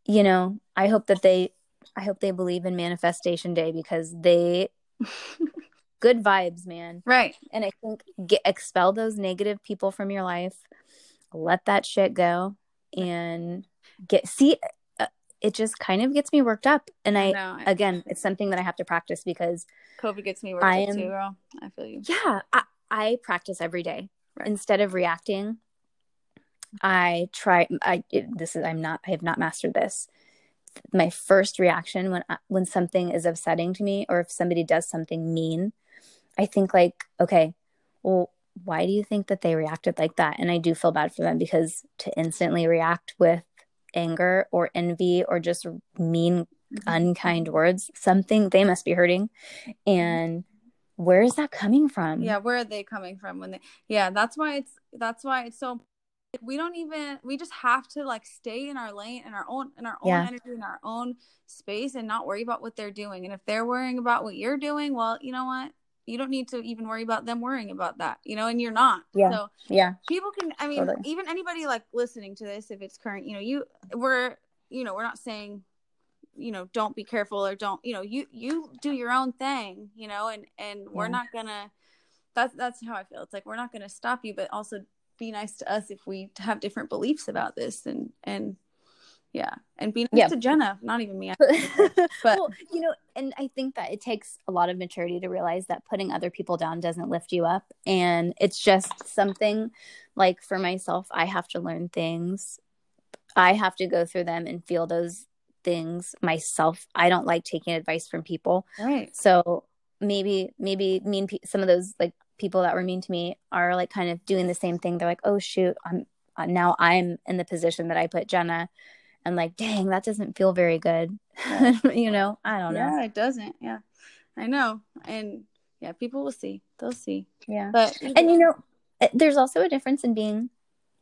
you know i hope that they i hope they believe in manifestation day because they [LAUGHS] good vibes man. Right. and i think get expel those negative people from your life let that shit go and get see it just kind of gets me worked up and i know. again it's something that i have to practice because COVID gets me worked I up too, girl. I feel you. yeah i, I practice every day Right. instead of reacting i try i it- this is i'm not i have not mastered this my first reaction when I, when something is upsetting to me or if somebody does something mean i think like okay well why do you think that they reacted like that and i do feel bad for them because to instantly react with anger or envy or just mean mm-hmm. unkind words something they must be hurting. And where is that coming from? Yeah where are they coming from when they yeah that's why it's that's why it's so we don't even we just have to like stay in our lane in our own in our own Yeah. energy in our own space and not worry about what they're doing. And if they're worrying about what you're doing well you know what you don't need to even worry about them worrying about that you know and you're not Yeah. so yeah people can i mean Totally. even anybody like listening to this if it's current you know you we're you know we're not saying you know don't be careful or don't you know you you do your own thing you know and and we're not gonna that's that's how i feel it's like we're not gonna stop you but also be nice to us if we have different beliefs about this and and yeah and be nice Yeah. to jenna not even me but [LAUGHS] But- well, you know, and I think that it takes a lot of maturity to realize that putting other people down doesn't lift you up, and it's just something like for myself, I have to learn things. I have to go through them and feel those things myself. I don't like taking advice from people, right so maybe maybe mean pe- some of those like people that were mean to me are like kind of doing the same thing. They're like, oh shoot, I'm uh, now I'm in the position that I put Jenna. And like, dang, that doesn't feel very good. [LAUGHS] you know, I don't know. yeah it doesn't yeah i know and yeah people will see they'll see Yeah. but And you know, uh, there's also a difference in being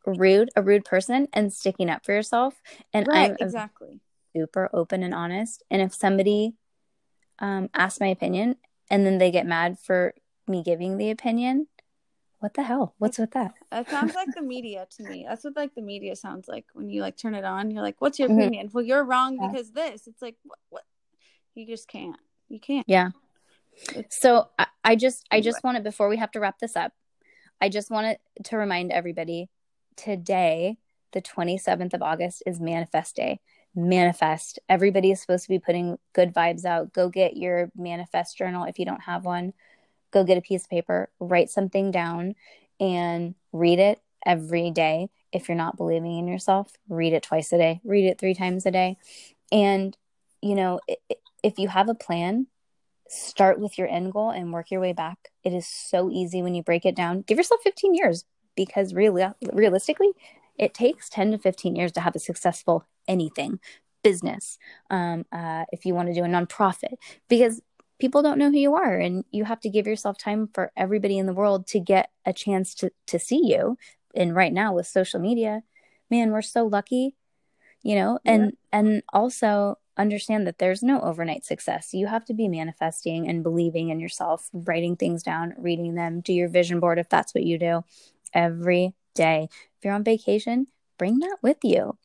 rude, a rude person, and sticking up for yourself. And right I'm exactly super open and honest. And if somebody um, asks my opinion and then they get mad for me giving the opinion, what the hell? What's with that? It sounds like the media to me. That's what like the media sounds like when you like turn it on. You're like, "What's your Mhm. opinion?" Well, you're wrong Yeah. because this. It's like, what? what? You just can't. You can't. Yeah. It's- So I, I just I just wanted before we have to wrap this up, I just wanted to remind everybody today, the 27th of August is manifest day. Manifest. Everybody is supposed to be putting good vibes out. Go get your manifest journal if you don't have one. Go get a piece of paper, write something down and read it every day. If you're not believing in yourself, read it twice a day, read it 3 times a day. And you know, if you have a plan, start with your end goal and work your way back. It is so easy when you break it down. Give yourself 15 years because really realistically, it takes 10 to 15 years to have a successful anything business. Um, uh, if you want to do a nonprofit, because people don't know who you are and you have to give yourself time for everybody in the world to get a chance to to see you. And right now with social media man we're so lucky you know and yeah. and also understand that there's no overnight success. You have to be manifesting and believing in yourself writing things down reading them do your vision board if that's what you do every day. If you're on vacation bring that with you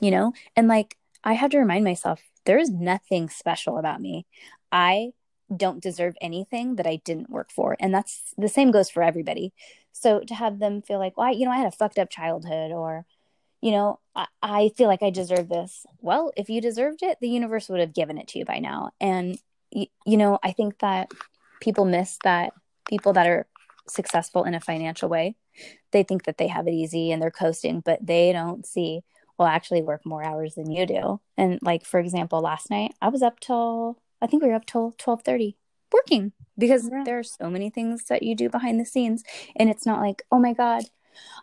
you know? And like i had to remind myself there's nothing special about me I don't deserve anything that I didn't work for. And that's the same goes for everybody. So to have them feel like, well, you know, I had a fucked up childhood or, you know, I, I feel like I deserve this. Well, if you deserved it, the universe would have given it to you by now. And, you, you know, I think that people miss that people that are successful in a financial way, they think that they have it easy and they're coasting, but they don't see, well, actually work more hours than you do. And like, for example, last night I was up till I think we were up till 12:30 working because yeah. there are so many things that you do behind the scenes and it's not like, "Oh my god,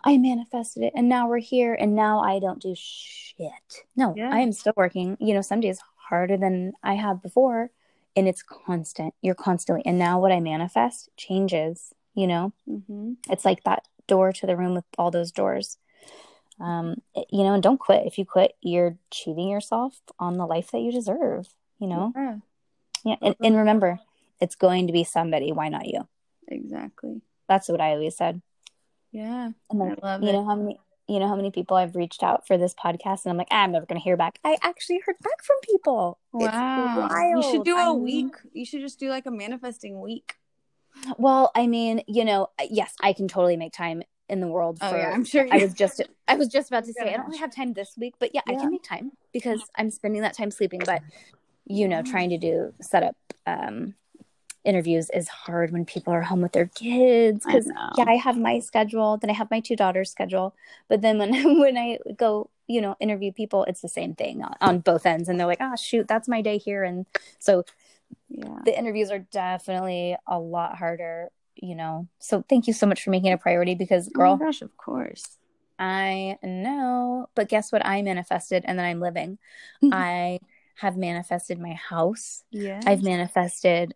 I manifested it and now we're here and now I don't do shit." No, yeah. I am still working, you know, some days harder than I have before and it's constant. You're constantly and now what I manifest changes, you know? Mm-hmm. It's like that door to the room with all those doors. Um, you know, and don't quit. If you quit, you're cheating yourself on the life that you deserve, you know? Yeah. Yeah. And, and remember, it's going to be somebody. Why not you? Exactly. That's what I always said. Yeah. And like, I love you it. know how many you know how many people I've reached out for this podcast and I'm like, ah, I'm never gonna hear back. I actually heard back from people. Wow. You should do a I mean, week. You should just do like a manifesting week. Well, I mean, you know, yes, I can totally make time in the world for oh, yeah, I'm sure I was just I was just about to [LAUGHS] say I don't really have time this week, but yeah, yeah, I can make time because I'm spending that time sleeping. But you know, trying to do setup um, interviews is hard when people are home with their kids because yeah i have my schedule then i have my two daughters schedule but then when [LAUGHS] when i go you know interview people it's the same thing on, on both ends and they're like oh shoot that's my day here and so yeah. the interviews are definitely a lot harder you know so thank you so much for making it a priority because oh girl oh gosh of course. I know but guess what i manifested and then i'm living. [LAUGHS] I have manifested my house. Yeah. I've manifested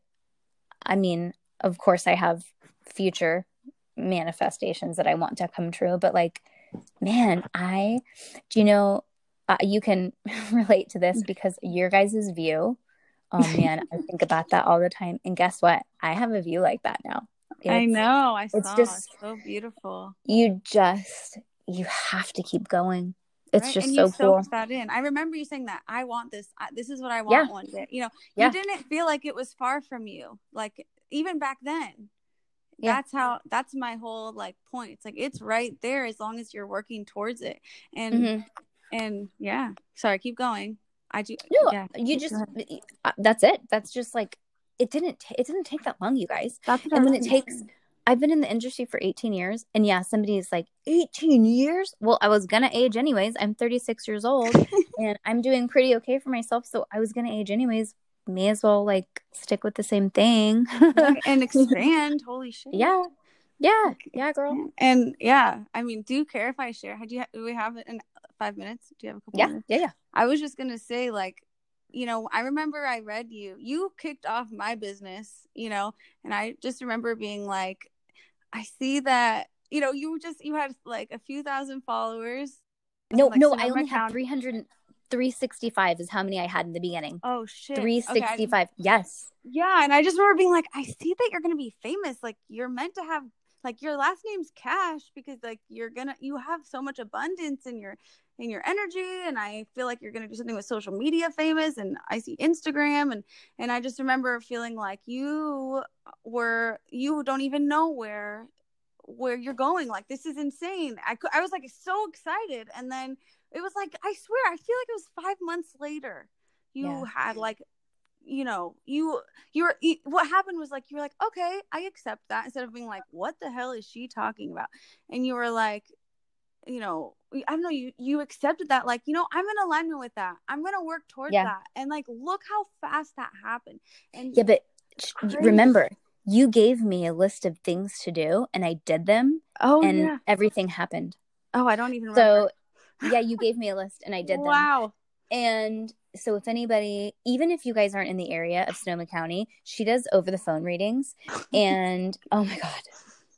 I mean, of course I have future manifestations that I want to come true, but like man, I do you know uh, you can [LAUGHS] relate to this because your guys' view Oh [LAUGHS] man, I think about that all the time. And guess what? I have a view like that now. It's, I know. I it's saw. Just, it's so beautiful. You just you have to keep going it's right? just and so cool. that in. I remember you saying that I want this. I, this is what I want yeah. one day. You know, yeah. you didn't feel like it was far from you. Like even back then. Yeah. That's how that's my whole like point. It's like it's right there as long as you're working towards it. And mm-hmm. and yeah. Sorry, keep going. I do No, yeah, you just uh, that's it. That's just like it didn't t- it didn't take that long, you guys. That's and when it takes I've been in the industry for 18 years. And yeah, somebody's like, 18 years? Well, I was going to age anyways. I'm 36 years old [LAUGHS] and I'm doing pretty okay for myself. So I was going to age anyways. May as well like stick with the same thing [LAUGHS] and expand. Holy shit. Yeah. Yeah. Yeah, girl. And yeah, I mean, do you care if I share? Do, you ha- do we have it in five minutes? Do you have a couple yeah, minutes? Yeah. Yeah. I was just going to say, like, you know, I remember I read you. You kicked off my business, you know, and I just remember being like, I see that you know you just you had like a few thousand followers. No, like, no, I only have 300 365 is how many I had in the beginning. Oh shit. 365. Okay. Yes. Yeah, and I just remember being like I see that you're going to be famous like you're meant to have like your last name's Cash because like you're going to you have so much abundance in your in your energy and I feel like you're going to do something with social media famous and I see Instagram and and I just remember feeling like you were you don't even know where where you're going. Like this is insane. I I was like so excited and then it was like I swear I feel like it was 5 months later you yeah. had like you know you you're you, what happened was like you were like okay i accept that instead of being like what the hell is she talking about? And you were like you know i don't know you you accepted that like you know i'm in alignment with that i'm gonna work towards yeah. that and like look how fast that happened and yeah but remember you gave me a list of things to do and i did them oh and yeah. everything happened oh i don't even remember. so yeah you [LAUGHS] gave me a list and i did wow. them wow And so, if anybody, even if you guys aren't in the area of Sonoma County, she does over the phone readings. [LAUGHS] And oh my God,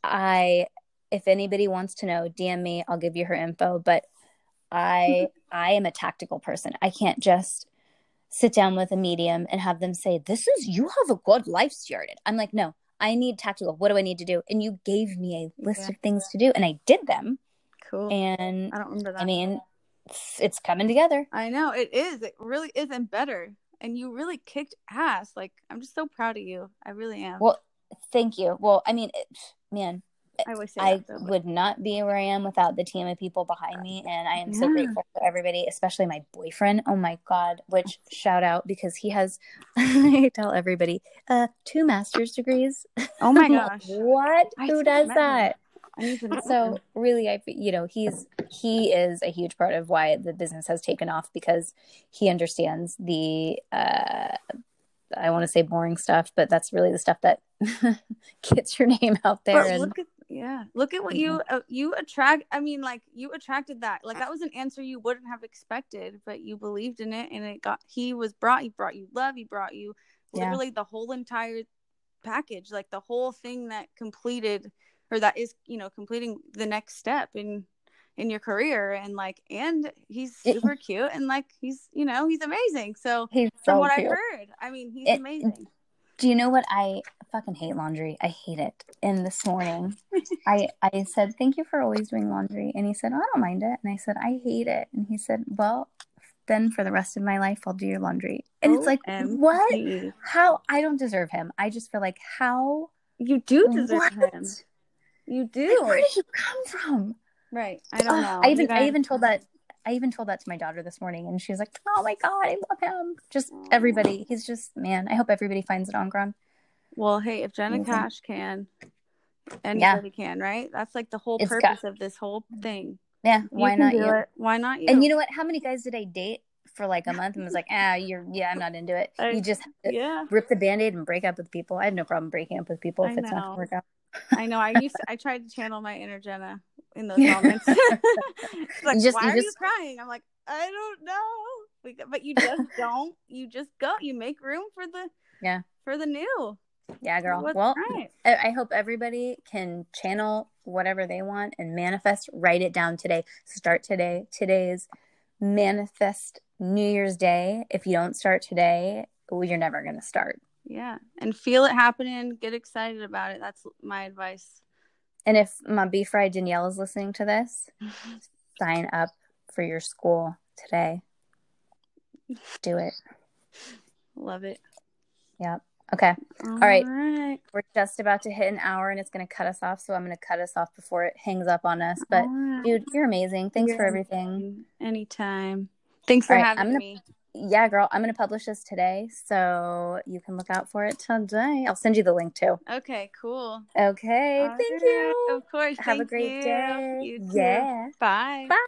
I, if anybody wants to know, DM me, I'll give you her info. But I, [LAUGHS] I am a tactical person. I can't just sit down with a medium and have them say, This is, you have a good life started. I'm like, No, I need tactical. What do I need to do? And you gave me a list Yeah. of things to do, and I did them. Cool. And I don't remember that. I mean, it's coming together. I know it is. It really is, and better. And you really kicked ass. Like I'm just so proud of you. I really am. Well, thank you. Well, I mean, it, man, I I though, would not be where I am without the team of people behind me. And I am so grateful for everybody, especially my boyfriend. Oh my God. Which shout out because he has, [LAUGHS] I tell everybody, uh, two master's degrees. Oh my [LAUGHS] gosh. what? I Who does that? I need to know So really, I, you know, he's, he is a huge part of why the business has taken off because he understands the, uh, I want to say boring stuff, but that's really the stuff that [LAUGHS] gets your name out there. But and look at yeah, look at what you uh, you attract. I mean, like you attracted that. Like that was an answer you wouldn't have expected, but you believed in it, and it got. He was brought. He brought you love. He brought you Yeah. literally the whole entire package, like the whole thing that completed or that is you know completing the next step in in your career and like and he's It- super cute and like he's you know he's amazing so he's from so what cute. i've heard i mean he's It- amazing Do you know what I fucking hate laundry? I hate it. And this morning, I I said thank you for always doing laundry, and he said oh, I don't mind it, and I said I hate it, and he said well, then for the rest of my life I'll do your laundry, and it's like what? How I don't deserve him. I just feel like how you do deserve what? him you Like, do where did you come from? right i don't know I even I even told that I even told that to my daughter this morning, and she was like, "Oh my god, I love him." Just everybody, he's just man. I hope everybody finds it on ground. well hey if jenna Amazing. cash can anybody can right that's like the whole It's got- purpose of this whole thing Yeah, You why not you? it. why not you And you know what? How many guys did I date for like a month and was like, ah, you're yeah, I'm not into it. I- you just yeah rip the band-aid and break up with people. I have no problem breaking up with people if I it's not know. gonna work out. I know. I used. To, I tried to channel my inner Jenna in those moments. [LAUGHS] [LAUGHS] Like, just- why are you crying? I'm like, I don't know. But you just [LAUGHS] don't. You just go. You make room for the Yeah. for the new. Yeah, girl. What's well, right. I, I hope everybody can channel whatever they want and manifest. Write it down today. Start today. Today's manifest New Year's Day. If you don't start today, well, you're never gonna start. Yeah, and feel it happening. Get excited about it. That's my advice. And if my beef fry Danielle is listening to this, [LAUGHS] sign up for your school today. Do it. Love it. Yep. Okay. All right. right. We're just about to hit an hour and it's going to cut us off. So I'm going to cut us off before it hangs up on us. But All right. dude, you're amazing. Thanks for You're everything. Anytime. Thanks for All right, having I'm gonna- me. Yeah, girl, I'm going to publish this today. So you can look out for it today. I'll send you the link too. Okay. Cool. Okay. All thank right. you. Of course. Have a great you. day. You. Yeah. Bye. Bye.